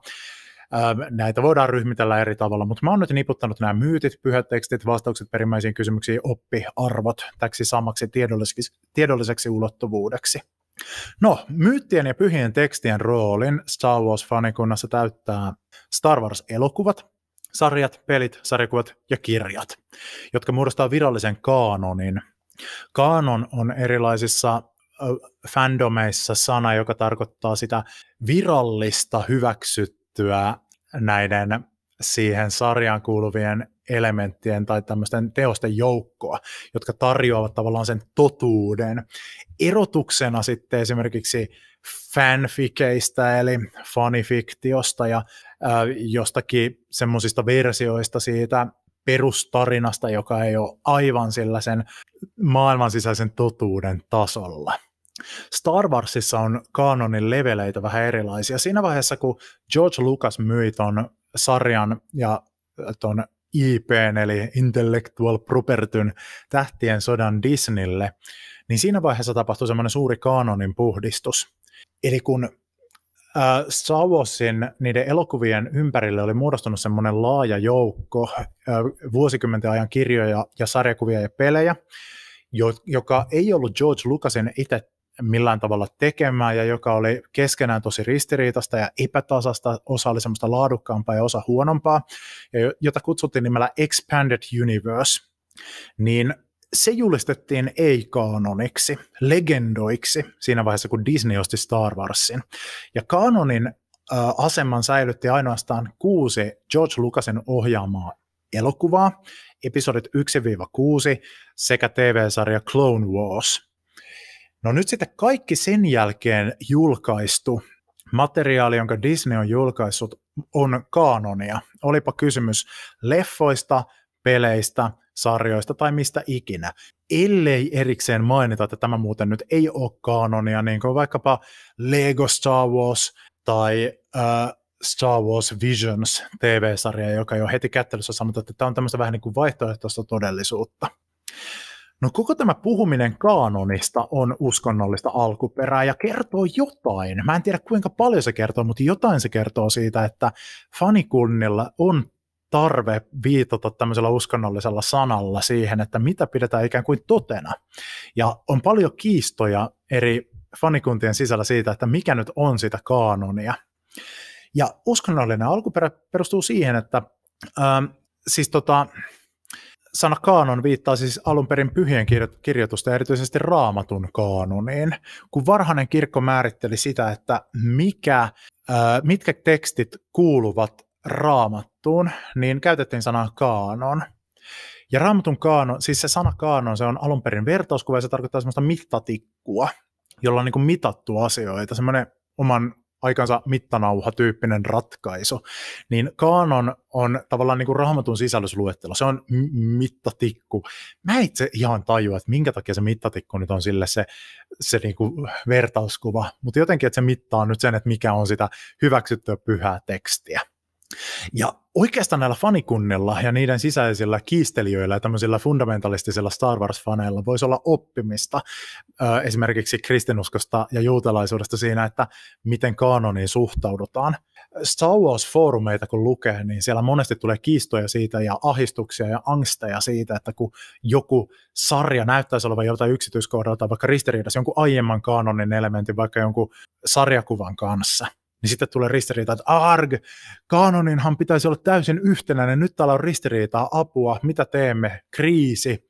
Näitä voidaan ryhmitellä eri tavalla, mutta mä oon nyt niputtanut nämä myytit, pyhät tekstit, vastaukset perimmäisiin kysymyksiin, oppi, arvot täksi samaksi tiedolliseksi, tiedolliseksi ulottuvuudeksi. No, myyttien ja pyhien tekstien roolin Star Wars-fanikunnassa täyttää Star Wars-elokuvat, sarjat, pelit, sarjakuvat ja kirjat, jotka muodostaa virallisen kaanonin. Kaanon on erilaisissa fandomeissa sana, joka tarkoittaa sitä virallista hyväksyttyä näiden siihen sarjaan kuuluvien elementtien tai tämmöisten teosten joukkoa, jotka tarjoavat tavallaan sen totuuden. Erotuksena sitten esimerkiksi fanfikeistä eli fanifiktiosta ja jostakin semmoisista versioista siitä perustarinasta, joka ei ole aivan sillä sen maailman sisäisen totuuden tasolla. Star Warsissa on kanonin leveleitä vähän erilaisia. Siinä vaiheessa, kun George Lucas myi ton sarjan ja ton IPn eli Intellectual Propertyn tähtien sodan Disneylle, niin siinä vaiheessa tapahtui semmoinen suuri kanonin puhdistus. Eli kun Star Warsin niiden elokuvien ympärille oli muodostunut semmoinen laaja joukko vuosikymmenten ajan kirjoja ja sarjakuvia ja pelejä, joka ei ollut George Lucasin itse millään tavalla tekemään ja joka oli keskenään tosi ristiriitasta ja epätasasta, osa oli semmoista laadukkaampaa ja osa huonompaa, ja jota kutsuttiin nimellä Expanded Universe, niin se julistettiin ei-kaanoniksi, legendoiksi siinä vaiheessa, kun Disney osti Star Warsin. Ja kaanonin äh, aseman säilytti ainoastaan kuusi George Lucasin ohjaamaa elokuvaa, episodit 1-6 sekä TV-sarja Clone Wars. No nyt sitten kaikki sen jälkeen julkaistu materiaali, jonka Disney on julkaissut, on kaanonia. Olipa kysymys leffoista, peleistä, sarjoista tai mistä ikinä, ellei erikseen mainita, että tämä muuten nyt ei ole kaanonia, niin kuin vaikkapa Lego Star Wars tai äh, Star Wars Visions TV-sarja, joka jo heti kättelyssä sanotaan, että tämä on tämmöistä vähän niin kuin vaihtoehtoista todellisuutta. No koko tämä puhuminen kaanonista on uskonnollista alkuperää ja kertoo jotain. Mä en tiedä kuinka paljon se kertoo, mutta jotain se kertoo siitä, että fanikunnilla on tarve viitata tämmöisellä uskonnollisella sanalla siihen, että mitä pidetään ikään kuin totena. Ja on paljon kiistoja eri fanikuntien sisällä siitä, että mikä nyt on sitä kaanonia. Ja uskonnollinen alkuperä perustuu siihen, että ähm, siis tota, sana kaanon viittaa siis alun perin pyhien kirjoitusta, erityisesti raamatun kaanoniin, kun varhainen kirkko määritteli sitä, että mikä, äh, mitkä tekstit kuuluvat raamattuun, niin käytettiin sanaa kaanon. Ja raamatun kaanon, siis se sana kaanon, se on alun perin vertauskuva ja se tarkoittaa semmoista mittatikkua. jolla on niin kuin mitattu asioita, semmoinen oman aikansa mittanauha-tyyppinen ratkaisu, niin kaanon on tavallaan niin kuin raamatun sisällysluettelo, se on mittatikku. Mä itse ihan tajua, että minkä takia se mittatikku nyt on sille se, se niin kuin vertauskuva, mutta jotenkin, että se mittaa nyt sen, että mikä on sitä hyväksyttyä pyhää tekstiä. Ja oikeastaan näillä fanikunnilla ja niiden sisäisillä kiistelijöillä ja tämmöisillä fundamentalistisilla Star Wars-faneilla voisi olla oppimista esimerkiksi kristinuskosta ja juutalaisuudesta siinä, että miten kanoniin suhtaudutaan. Star Wars-foorumeita kun lukee, niin siellä monesti tulee kiistoja siitä ja ahistuksia ja angsteja siitä, että kun joku sarja näyttäisi olevan joltain yksityiskohdalta vaikka ristiriidassa jonkun aiemman kanonin elementin, vaikka jonkun sarjakuvan kanssa – niin sitten tulee ristiriita, että arg, kanoninhan pitäisi olla täysin yhtenäinen, nyt täällä on ristiriitaa, apua, mitä teemme, kriisi.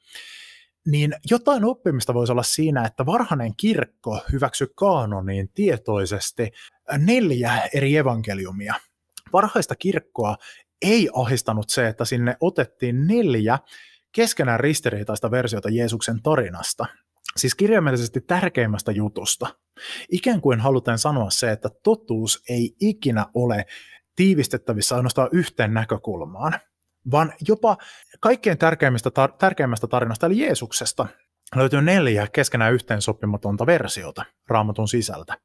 Niin jotain oppimista voisi olla siinä, että varhainen kirkko hyväksyi kanoniin tietoisesti neljä eri evankeliumia. Varhaista kirkkoa ei ahistanut se, että sinne otettiin neljä keskenään ristiriitaista versiota Jeesuksen tarinasta. Siis kirjaimellisesti tärkeimmästä jutusta. Ikään kuin halutaan sanoa se, että totuus ei ikinä ole tiivistettävissä ainoastaan yhteen näkökulmaan, vaan jopa kaikkein tärkeimmästä, tar- tärkeimmästä tarinasta, eli Jeesuksesta, löytyy neljä keskenään yhteensopimatonta versiota raamatun sisältä,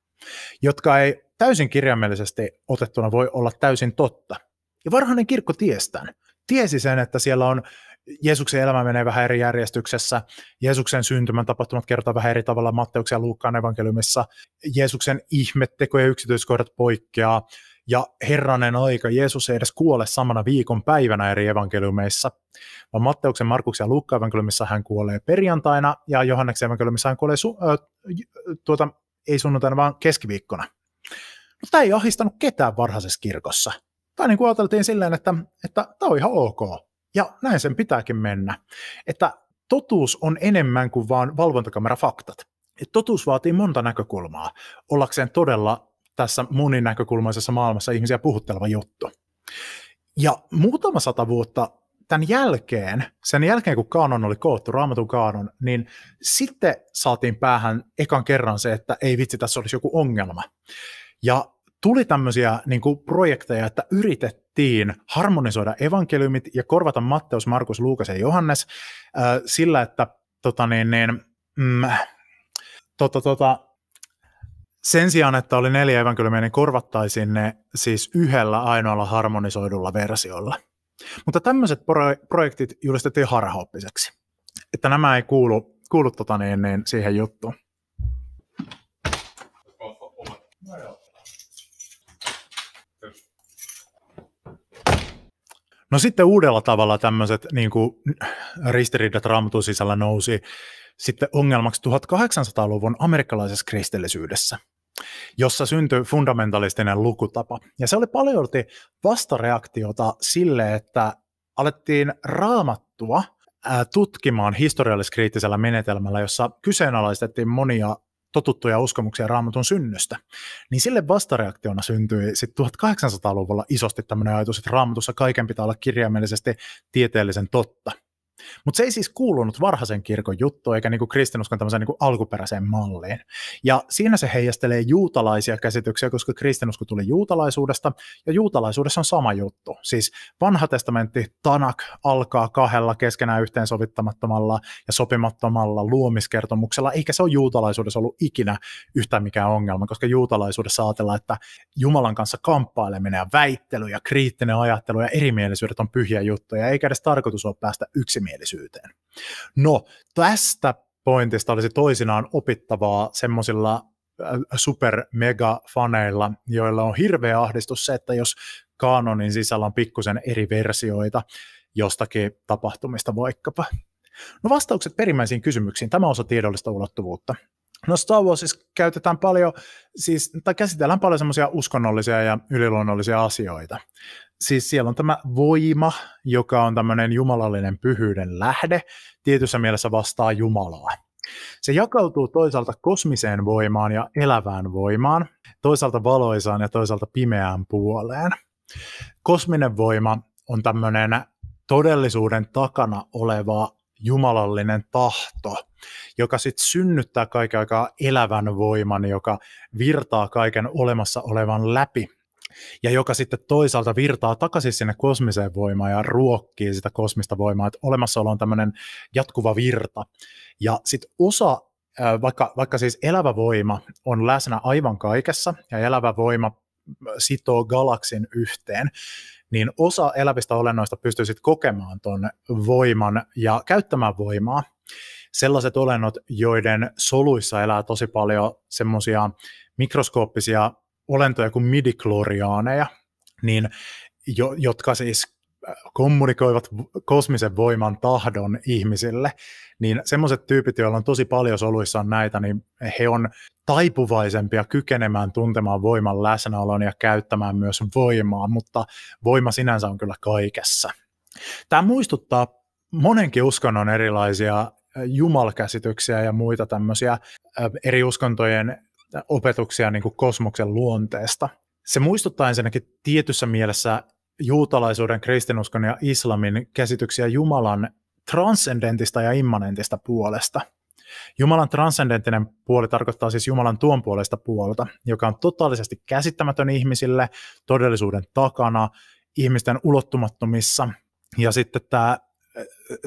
jotka ei täysin kirjaimellisesti otettuna voi olla täysin totta. Ja varhainen kirkko tiestään. Tiesi sen, että siellä on Jeesuksen elämä menee vähän eri järjestyksessä, Jeesuksen syntymän tapahtumat kertoo vähän eri tavalla Matteuksen ja Luukkaan evankeliumissa, Jeesuksen ihmettekojen yksityiskohdat poikkeaa, ja herranen aika, Jeesus ei edes kuole samana viikon päivänä eri evankeliumeissa, vaan Matteuksen, Markuksen ja Luukkaan evankeliumissa hän kuolee perjantaina, ja Johanneksen evankeliumissa hän kuolee su- äh, tuota, ei sunnuntaina, vaan keskiviikkona. No, tämä ei ahdistanut ketään varhaisessa kirkossa. Tai niin kuin ajateltiin silleen, että, että tämä on ihan ok. Ja näin sen pitääkin mennä. Että totuus on enemmän kuin vain valvontakamerafaktat. Et totuus vaatii monta näkökulmaa ollakseen todella tässä moninäkökulmaisessa maailmassa ihmisiä puhutteleva juttu. Ja muutama sata vuotta tämän jälkeen, sen jälkeen kun kaanon oli koottu, raamatun kaanon, niin sitten saatiin päähän ekan kerran se, että ei vitsi, tässä olisi joku ongelma. Ja tuli tämmöisiä niin kuin projekteja, että yritettiin harmonisoida evankeliumit ja korvata Matteus, Markus, Luukas ja Johannes äh, sillä, että tota niin, niin, mm, tota, tota, sen sijaan, että oli neljä evankeliumia, niin korvattaisiin ne siis yhdellä ainoalla harmonisoidulla versiolla. Mutta tämmöiset pro- projektit julistettiin harhaoppiseksi, että nämä ei kuulu, kuulu tota niin, niin, siihen juttuun. No sitten uudella tavalla tämmöiset niin kuin, ristiriidat raamatun sisällä nousi sitten ongelmaksi 1800-luvun amerikkalaisessa kristillisyydessä, jossa syntyi fundamentalistinen lukutapa. Ja se oli paljon vastareaktiota sille, että alettiin raamattua tutkimaan historialliskriittisellä menetelmällä, jossa kyseenalaistettiin monia totuttuja uskomuksia raamatun synnystä, niin sille vastareaktiona syntyi sitten 1800-luvulla isosti tämmöinen ajatus, että raamatussa kaiken pitää olla kirjaimellisesti tieteellisen totta. Mutta se ei siis kuulunut varhaisen kirkon juttu, eikä niinku kristinuskon tämmöiseen niinku alkuperäiseen malliin. Ja siinä se heijastelee juutalaisia käsityksiä, koska kristinusko tuli juutalaisuudesta, ja juutalaisuudessa on sama juttu. Siis vanha testamentti, Tanak, alkaa kahdella keskenään yhteensovittamattomalla ja sopimattomalla luomiskertomuksella, eikä se ole juutalaisuudessa ollut ikinä yhtään mikään ongelma, koska juutalaisuudessa ajatellaan, että Jumalan kanssa kamppaileminen ja väittely ja kriittinen ajattelu ja erimielisyydet on pyhiä juttuja, eikä edes tarkoitus ole päästä yksimielisyyteen yksimielisyyteen. No, tästä pointista olisi toisinaan opittavaa semmoisilla äh, super mega faneilla, joilla on hirveä ahdistus se, että jos kanonin sisällä on pikkusen eri versioita jostakin tapahtumista vaikkapa. No vastaukset perimmäisiin kysymyksiin. Tämä osa tiedollista ulottuvuutta. No Star Warsissa käytetään paljon, siis, tai käsitellään paljon semmoisia uskonnollisia ja yliluonnollisia asioita siis siellä on tämä voima, joka on tämmöinen jumalallinen pyhyyden lähde, tietyssä mielessä vastaa Jumalaa. Se jakautuu toisaalta kosmiseen voimaan ja elävään voimaan, toisaalta valoisaan ja toisaalta pimeään puoleen. Kosminen voima on tämmöinen todellisuuden takana oleva jumalallinen tahto, joka sitten synnyttää kaiken aikaa elävän voiman, joka virtaa kaiken olemassa olevan läpi ja joka sitten toisaalta virtaa takaisin sinne kosmiseen voimaan ja ruokkii sitä kosmista voimaa, että olemassaolo on tämmöinen jatkuva virta. Ja sitten osa, vaikka, vaikka siis elävä voima on läsnä aivan kaikessa, ja elävä voima sitoo galaksin yhteen, niin osa elävistä olennoista pystyy sitten kokemaan tuon voiman ja käyttämään voimaa. Sellaiset olennot, joiden soluissa elää tosi paljon semmoisia mikroskooppisia olentoja kuin midikloriaaneja, niin jo, jotka siis äh, kommunikoivat kosmisen voiman tahdon ihmisille, niin semmoiset tyypit, joilla on tosi paljon soluissaan näitä, niin he on taipuvaisempia kykenemään tuntemaan voiman läsnäolon ja käyttämään myös voimaa, mutta voima sinänsä on kyllä kaikessa. Tämä muistuttaa monenkin uskonnon erilaisia äh, jumalkäsityksiä ja muita tämmöisiä äh, eri uskontojen opetuksia niin kuin kosmoksen luonteesta. Se muistuttaa ensinnäkin tietyssä mielessä juutalaisuuden, kristinuskon ja islamin käsityksiä Jumalan transcendentista ja immanentista puolesta. Jumalan transcendenttinen puoli tarkoittaa siis Jumalan tuon puolesta puolta, joka on totaalisesti käsittämätön ihmisille, todellisuuden takana, ihmisten ulottumattomissa. Ja sitten tämä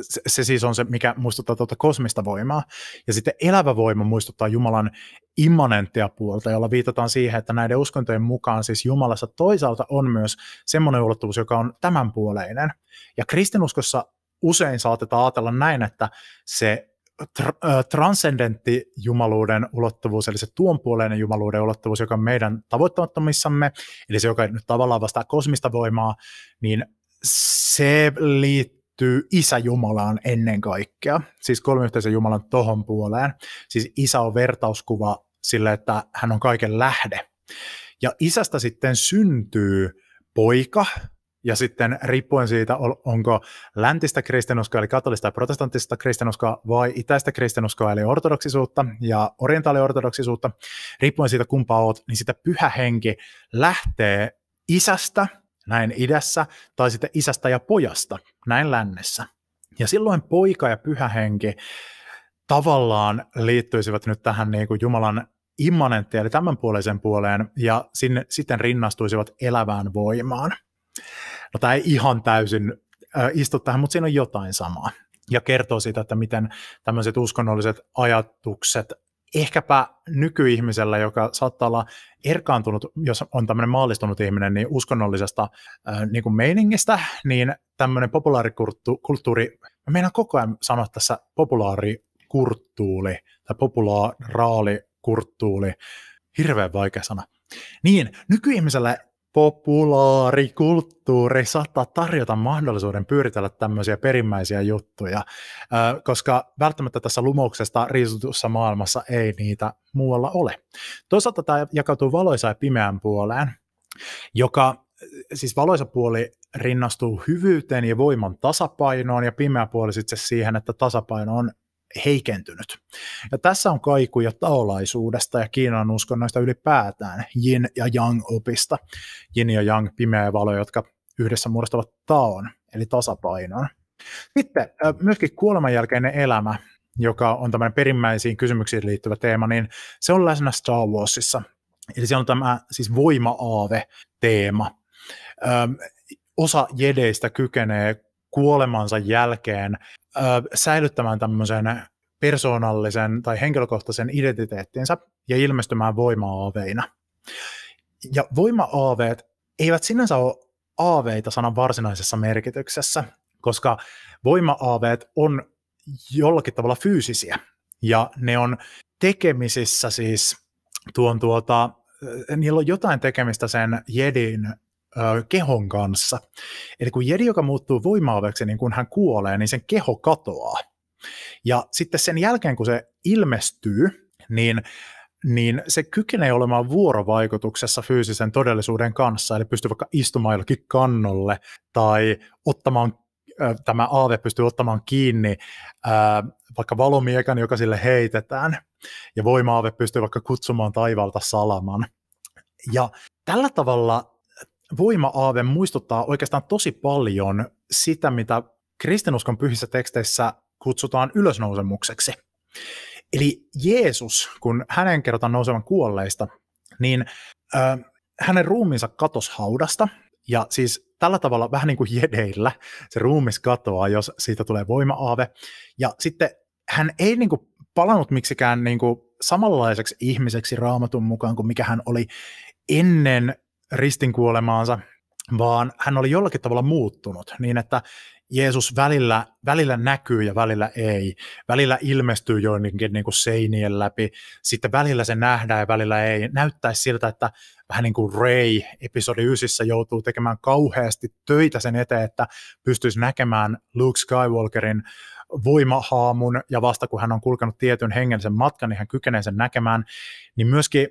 se, se siis on se, mikä muistuttaa tuota kosmista voimaa. Ja sitten elävä voima muistuttaa Jumalan immanenttia puolta, jolla viitataan siihen, että näiden uskontojen mukaan siis Jumalassa toisaalta on myös semmoinen ulottuvuus, joka on tämänpuoleinen. Ja kristinuskossa usein saatetaan ajatella näin, että se tra- transcendentti jumaluuden ulottuvuus, eli se tuonpuoleinen jumaluuden ulottuvuus, joka on meidän tavoittamattomissamme, eli se, joka nyt tavallaan vastaa kosmista voimaa, niin se liittyy liittyy Isä Jumalaan ennen kaikkea, siis kolmiyhteisen Jumalan tohon puoleen. Siis Isä on vertauskuva sille, että hän on kaiken lähde. Ja isästä sitten syntyy poika, ja sitten riippuen siitä, onko läntistä kristinuskoa, eli katolista ja protestanttista kristinuskoa, vai itäistä kristinuskoa, eli ortodoksisuutta ja orientaaliortodoksisuutta, riippuen siitä kumpaa oot, niin sitä pyhä henki lähtee isästä – näin idässä, tai sitten isästä ja pojasta, näin lännessä. Ja silloin poika ja pyhä henki tavallaan liittyisivät nyt tähän niin kuin Jumalan immanenttiin, eli tämänpuoleisen puoleen, ja sinne sitten rinnastuisivat elävään voimaan. No tämä ei ihan täysin äh, istu tähän, mutta siinä on jotain samaa. Ja kertoo siitä, että miten tämmöiset uskonnolliset ajatukset ehkäpä nykyihmisellä, joka saattaa olla erkaantunut, jos on tämmöinen maallistunut ihminen, niin uskonnollisesta äh, niin kuin meiningistä, niin tämmöinen populaarikulttuuri, mä meinaan koko ajan sanoa tässä populaarikulttuuri tai populaaraalikulttuuri, hirveän vaikea sana. Niin, nykyihmisellä populaarikulttuuri saattaa tarjota mahdollisuuden pyöritellä tämmöisiä perimmäisiä juttuja, koska välttämättä tässä lumouksesta riisutussa maailmassa ei niitä muualla ole. Toisaalta tämä jakautuu valoisa ja pimeän puoleen, joka siis valoisa puoli rinnastuu hyvyyteen ja voiman tasapainoon ja pimeä puoli sitten siihen, että tasapaino on heikentynyt. Ja tässä on kaikuja taolaisuudesta ja Kiinan uskonnoista ylipäätään, yin ja yang opista. Yin ja yang, pimeä ja valo, jotka yhdessä muodostavat taon, eli tasapainon. Sitten myöskin kuoleman jälkeinen elämä, joka on tämmöinen perimmäisiin kysymyksiin liittyvä teema, niin se on läsnä Star Warsissa. Eli siellä on tämä siis voima-aave-teema. osa jedeistä kykenee kuolemansa jälkeen ö, säilyttämään tämmöisen persoonallisen tai henkilökohtaisen identiteettinsä ja ilmestymään voima-aaveina. Ja voima-aaveet eivät sinänsä ole aaveita sanan varsinaisessa merkityksessä, koska voima-aaveet on jollakin tavalla fyysisiä ja ne on tekemisissä siis tuon tuota, niillä on jotain tekemistä sen jedin kehon kanssa. Eli kun jedi, joka muuttuu voimaaveksi, niin kun hän kuolee, niin sen keho katoaa. Ja sitten sen jälkeen, kun se ilmestyy, niin niin se kykenee olemaan vuorovaikutuksessa fyysisen todellisuuden kanssa, eli pystyy vaikka istumaan jollakin kannolle tai ottamaan, tämä aave pystyy ottamaan kiinni vaikka valomiekan, joka sille heitetään, ja voimaave pystyy vaikka kutsumaan taivaalta salaman. Ja tällä tavalla voima-aave muistuttaa oikeastaan tosi paljon sitä, mitä kristinuskon pyhissä teksteissä kutsutaan ylösnousemukseksi. Eli Jeesus, kun hänen kerrotaan nousevan kuolleista, niin äh, hänen ruumiinsa katosi haudasta, ja siis tällä tavalla vähän niin kuin jedeillä se ruumis katoaa, jos siitä tulee voima-aave. Ja sitten hän ei niin kuin palannut miksikään niin kuin samanlaiseksi ihmiseksi raamatun mukaan kuin mikä hän oli ennen ristinkuolemaansa, vaan hän oli jollakin tavalla muuttunut niin, että Jeesus välillä, välillä näkyy ja välillä ei. Välillä ilmestyy joidenkin niin kuin seinien läpi, sitten välillä se nähdään ja välillä ei. Näyttäisi siltä, että vähän niin kuin Ray episodi 9 joutuu tekemään kauheasti töitä sen eteen, että pystyisi näkemään Luke Skywalkerin voimahaamun, ja vasta kun hän on kulkenut tietyn hengellisen matkan, niin hän kykenee sen näkemään, niin myöskin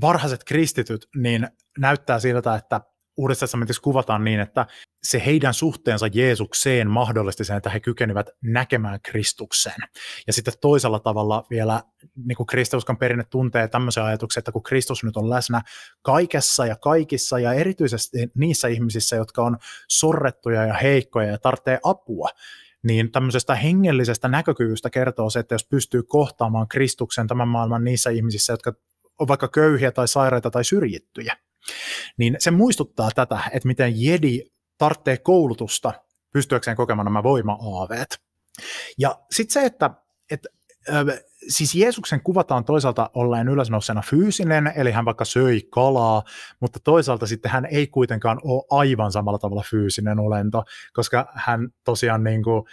varhaiset kristityt niin näyttää siltä, että Uudessa testamentissa kuvataan niin, että se heidän suhteensa Jeesukseen mahdollisti sen, että he kykenivät näkemään Kristuksen. Ja sitten toisella tavalla vielä niin kuin kristiuskon perinne tuntee tämmöisen ajatuksen, että kun Kristus nyt on läsnä kaikessa ja kaikissa ja erityisesti niissä ihmisissä, jotka on sorrettuja ja heikkoja ja tarvitsee apua, niin tämmöisestä hengellisestä näkökyvystä kertoo se, että jos pystyy kohtaamaan Kristuksen tämän maailman niissä ihmisissä, jotka on vaikka köyhiä tai sairaita tai syrjittyjä, niin se muistuttaa tätä, että miten jedi tarvitsee koulutusta pystyäkseen kokemaan nämä voima-aaveet. Ja sitten se, että, että siis Jeesuksen kuvataan toisaalta olleen ylösnousena fyysinen, eli hän vaikka söi kalaa, mutta toisaalta sitten hän ei kuitenkaan ole aivan samalla tavalla fyysinen olento, koska hän tosiaan niin kuin,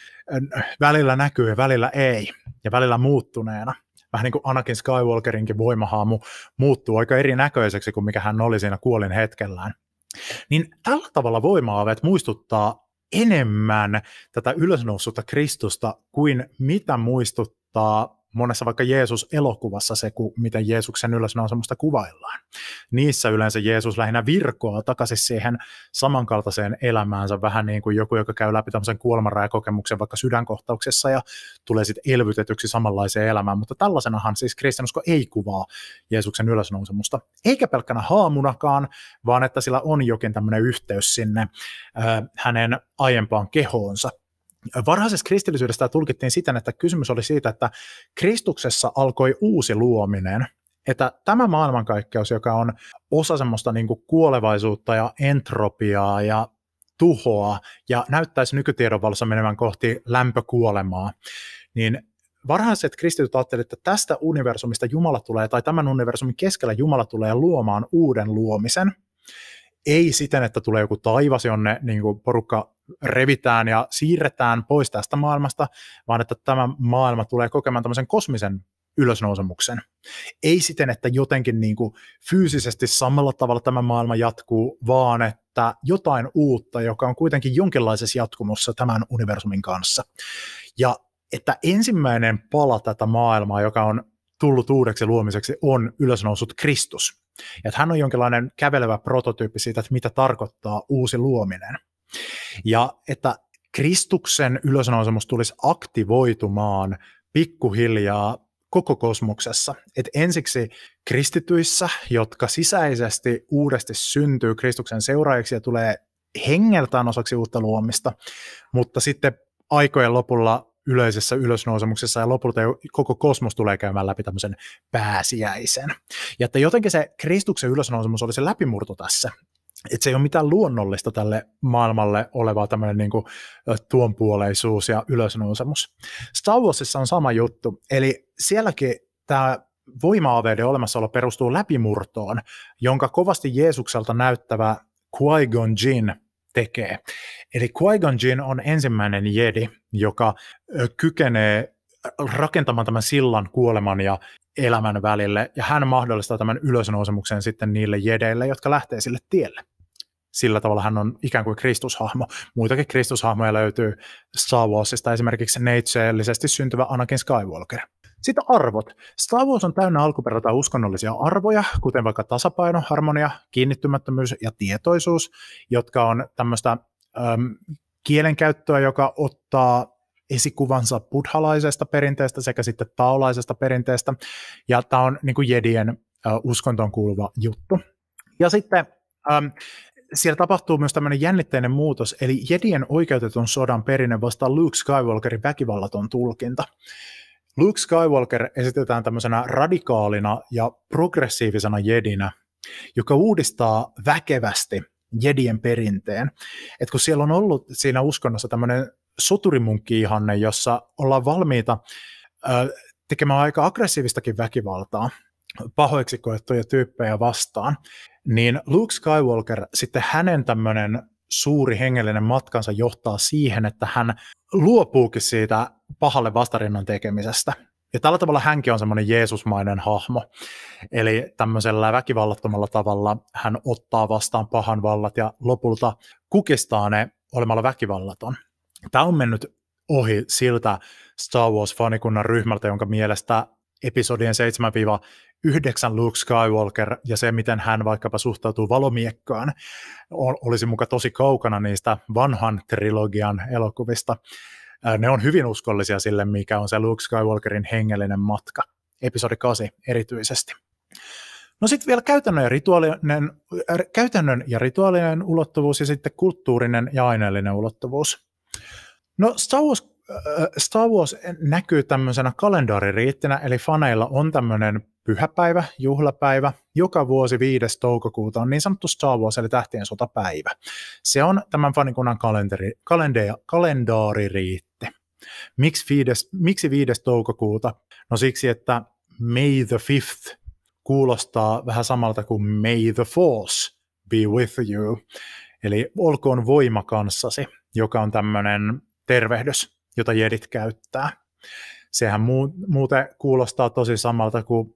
välillä näkyy ja välillä ei, ja välillä muuttuneena vähän niin kuin Anakin Skywalkerinkin voimahaamu muuttuu aika erinäköiseksi kuin mikä hän oli siinä kuolin hetkellään. Niin tällä tavalla voimaavet muistuttaa enemmän tätä ylösnousutta Kristusta kuin mitä muistuttaa monessa vaikka Jeesus-elokuvassa se, kun miten Jeesuksen ylösnousemusta kuvaillaan. Niissä yleensä Jeesus lähinnä virkoaa takaisin siihen samankaltaiseen elämäänsä, vähän niin kuin joku, joka käy läpi tämmöisen kuolemanrajakokemuksen vaikka sydänkohtauksessa ja tulee sitten elvytetyksi samanlaiseen elämään, mutta tällaisenahan siis kristinusko ei kuvaa Jeesuksen ylösnousemusta, eikä pelkkänä haamunakaan, vaan että sillä on jokin tämmöinen yhteys sinne äh, hänen aiempaan kehoonsa, Varhaisessa kristillisyydessä tulkittiin siten, että kysymys oli siitä, että Kristuksessa alkoi uusi luominen, että tämä maailmankaikkeus, joka on osa semmoista niin kuin kuolevaisuutta ja entropiaa ja tuhoa ja näyttäisi nykytiedon valossa menevän kohti lämpökuolemaa, niin varhaiset kristityt ajattelivat, että tästä universumista Jumala tulee, tai tämän universumin keskellä Jumala tulee luomaan uuden luomisen, ei siten, että tulee joku taivas, jonne niin kuin porukka revitään ja siirretään pois tästä maailmasta, vaan että tämä maailma tulee kokemaan tämmöisen kosmisen ylösnousemuksen. Ei siten, että jotenkin niin kuin fyysisesti samalla tavalla tämä maailma jatkuu, vaan että jotain uutta, joka on kuitenkin jonkinlaisessa jatkumossa tämän universumin kanssa. Ja että ensimmäinen pala tätä maailmaa, joka on tullut uudeksi luomiseksi, on ylösnousut Kristus. Ja että hän on jonkinlainen kävelevä prototyyppi siitä, että mitä tarkoittaa uusi luominen. Ja että Kristuksen ylösnousemus tulisi aktivoitumaan pikkuhiljaa koko kosmoksessa. Et ensiksi kristityissä, jotka sisäisesti uudesti syntyy Kristuksen seuraajiksi ja tulee hengeltään osaksi uutta luomista, mutta sitten aikojen lopulla yleisessä ylösnousemuksessa ja lopulta koko kosmos tulee käymään läpi tämmöisen pääsiäisen. Ja että jotenkin se Kristuksen ylösnousemus oli se läpimurto tässä, että se ei ole mitään luonnollista tälle maailmalle olevaa tämmöinen niin tuonpuoleisuus ja ylösnousemus. Star Warsissa on sama juttu, eli sielläkin tämä voima-aveiden olemassaolo perustuu läpimurtoon, jonka kovasti Jeesukselta näyttävä Qui-Gon Jinn tekee. Eli Qui-Gon Jinn on ensimmäinen jedi, joka kykenee rakentamaan tämän sillan kuoleman ja elämän välille, ja hän mahdollistaa tämän ylösnousemuksen sitten niille jedeille, jotka lähtee sille tielle. Sillä tavalla hän on ikään kuin kristushahmo. Muitakin kristushahmoja löytyy Star Warsista, esimerkiksi neitseellisesti syntyvä Anakin Skywalker. Sitten arvot. Star Wars on täynnä alkuperältä uskonnollisia arvoja, kuten vaikka tasapaino, harmonia, kiinnittymättömyys ja tietoisuus, jotka on tämmöistä äm, kielenkäyttöä, joka ottaa esikuvansa buddhalaisesta perinteestä sekä sitten taolaisesta perinteestä, ja tämä on niin kuin jedien äh, uskontoon kuuluva juttu. Ja sitten ähm, siellä tapahtuu myös tämmöinen jännitteinen muutos, eli Jedien oikeutetun sodan perinne vastaa Luke Skywalkerin väkivallaton tulkinta. Luke Skywalker esitetään tämmöisenä radikaalina ja progressiivisena jedinä, joka uudistaa väkevästi jedien perinteen. Et kun siellä on ollut siinä uskonnossa tämmöinen soturimunkki-ihanne, jossa ollaan valmiita ö, tekemään aika aggressiivistakin väkivaltaa pahoiksi koettuja tyyppejä vastaan, niin Luke Skywalker sitten hänen tämmöinen suuri hengellinen matkansa johtaa siihen, että hän luopuukin siitä pahalle vastarinnan tekemisestä. Ja tällä tavalla hänkin on semmoinen Jeesusmainen hahmo. Eli tämmöisellä väkivallattomalla tavalla hän ottaa vastaan pahan vallat ja lopulta kukistaa ne olemalla väkivallaton. Tämä on mennyt ohi siltä Star Wars-fanikunnan ryhmältä, jonka mielestä episodien 7-9 Luke Skywalker ja se, miten hän vaikkapa suhtautuu valomiekkaan, olisi muka tosi kaukana niistä vanhan trilogian elokuvista. Ne on hyvin uskollisia sille, mikä on se Luke Skywalkerin hengellinen matka, episodi 8 erityisesti. No sitten vielä käytännön ja, rituaalinen, käytännön ja rituaalinen ulottuvuus ja sitten kulttuurinen ja aineellinen ulottuvuus. No Star Wars, Star Wars näkyy tämmöisenä kalendaririittinä, eli faneilla on tämmöinen pyhäpäivä, juhlapäivä. Joka vuosi 5. toukokuuta on niin sanottu Star Wars, eli tähtien sotapäivä. Se on tämän fanikunnan kalendari, kalendea, kalendaaririitti. Miksi 5, miksi 5. toukokuuta? No siksi, että May the 5th kuulostaa vähän samalta kuin May the Force be with you. Eli olkoon voima kanssasi, joka on tämmöinen tervehdys, jota jedit käyttää. Sehän muuten kuulostaa tosi samalta kuin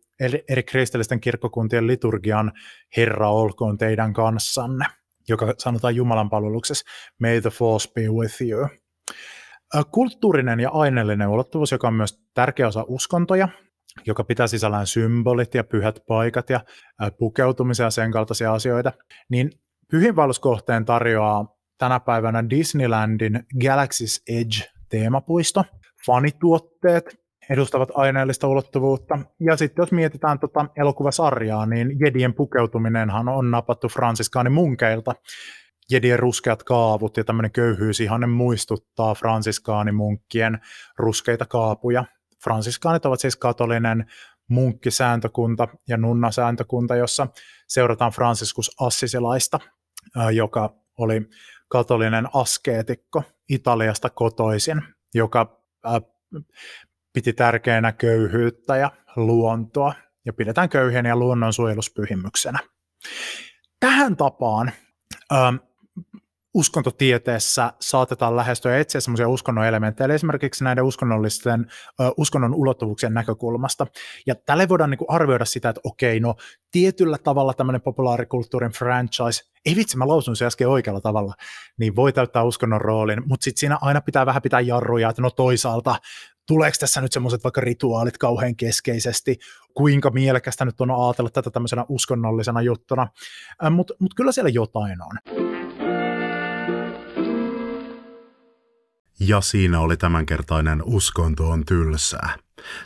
eri kristillisten kirkkokuntien liturgian Herra olkoon teidän kanssanne, joka sanotaan Jumalan palveluksessa May the force be with you. Kulttuurinen ja aineellinen ulottuvuus, joka on myös tärkeä osa uskontoja, joka pitää sisällään symbolit ja pyhät paikat ja pukeutumisia ja sen kaltaisia asioita, niin pyhinvaelluskohteen tarjoaa tänä päivänä Disneylandin Galaxy's Edge teemapuisto, fanituotteet, edustavat aineellista ulottuvuutta. Ja sitten jos mietitään tota elokuvasarjaa, niin Jedien pukeutuminenhan on napattu Fransiskaani munkeilta. Jedien ruskeat kaavut ja tämmöinen köyhyys ihan muistuttaa fransiskaanimunkkien ruskeita kaapuja. Fransiskaanit ovat siis katolinen munkkisääntökunta ja nunnasääntökunta, jossa seurataan Franciscus Assisilaista, joka oli katolinen askeetikko Italiasta kotoisin, joka piti tärkeänä köyhyyttä ja luontoa ja pidetään köyhien ja luonnonsuojeluspyhimyksenä. Tähän tapaan ähm, uskontotieteessä saatetaan lähestyä ja etsiä semmoisia uskonnon elementtejä, eli esimerkiksi näiden uskonnollisten, uh, uskonnon ulottuvuuksien näkökulmasta. Ja tälle voidaan niin arvioida sitä, että okei, no tietyllä tavalla tämmöinen populaarikulttuurin franchise, ei vitsi, mä lausun se äsken oikealla tavalla, niin voi täyttää uskonnon roolin, mutta sitten siinä aina pitää vähän pitää jarruja, että no toisaalta tuleeko tässä nyt semmoiset vaikka rituaalit kauhean keskeisesti, kuinka mielekästä nyt on ajatella tätä tämmöisenä uskonnollisena juttuna, mutta mut kyllä siellä jotain on. Ja siinä oli tämänkertainen Uskonto on tylsää.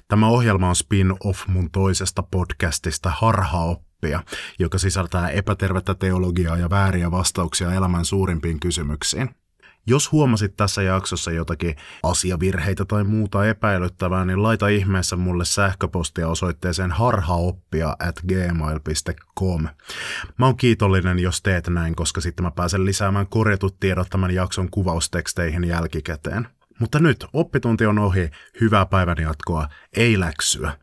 Tämä ohjelma on spin-off mun toisesta podcastista Harhaoppia, joka sisältää epätervettä teologiaa ja vääriä vastauksia elämän suurimpiin kysymyksiin. Jos huomasit tässä jaksossa jotakin asiavirheitä tai muuta epäilyttävää, niin laita ihmeessä mulle sähköpostia osoitteeseen harhaoppia at gmail.com. Mä oon kiitollinen, jos teet näin, koska sitten mä pääsen lisäämään korjatut tiedot tämän jakson kuvausteksteihin jälkikäteen. Mutta nyt oppitunti on ohi, hyvää päivän jatkoa, ei läksyä.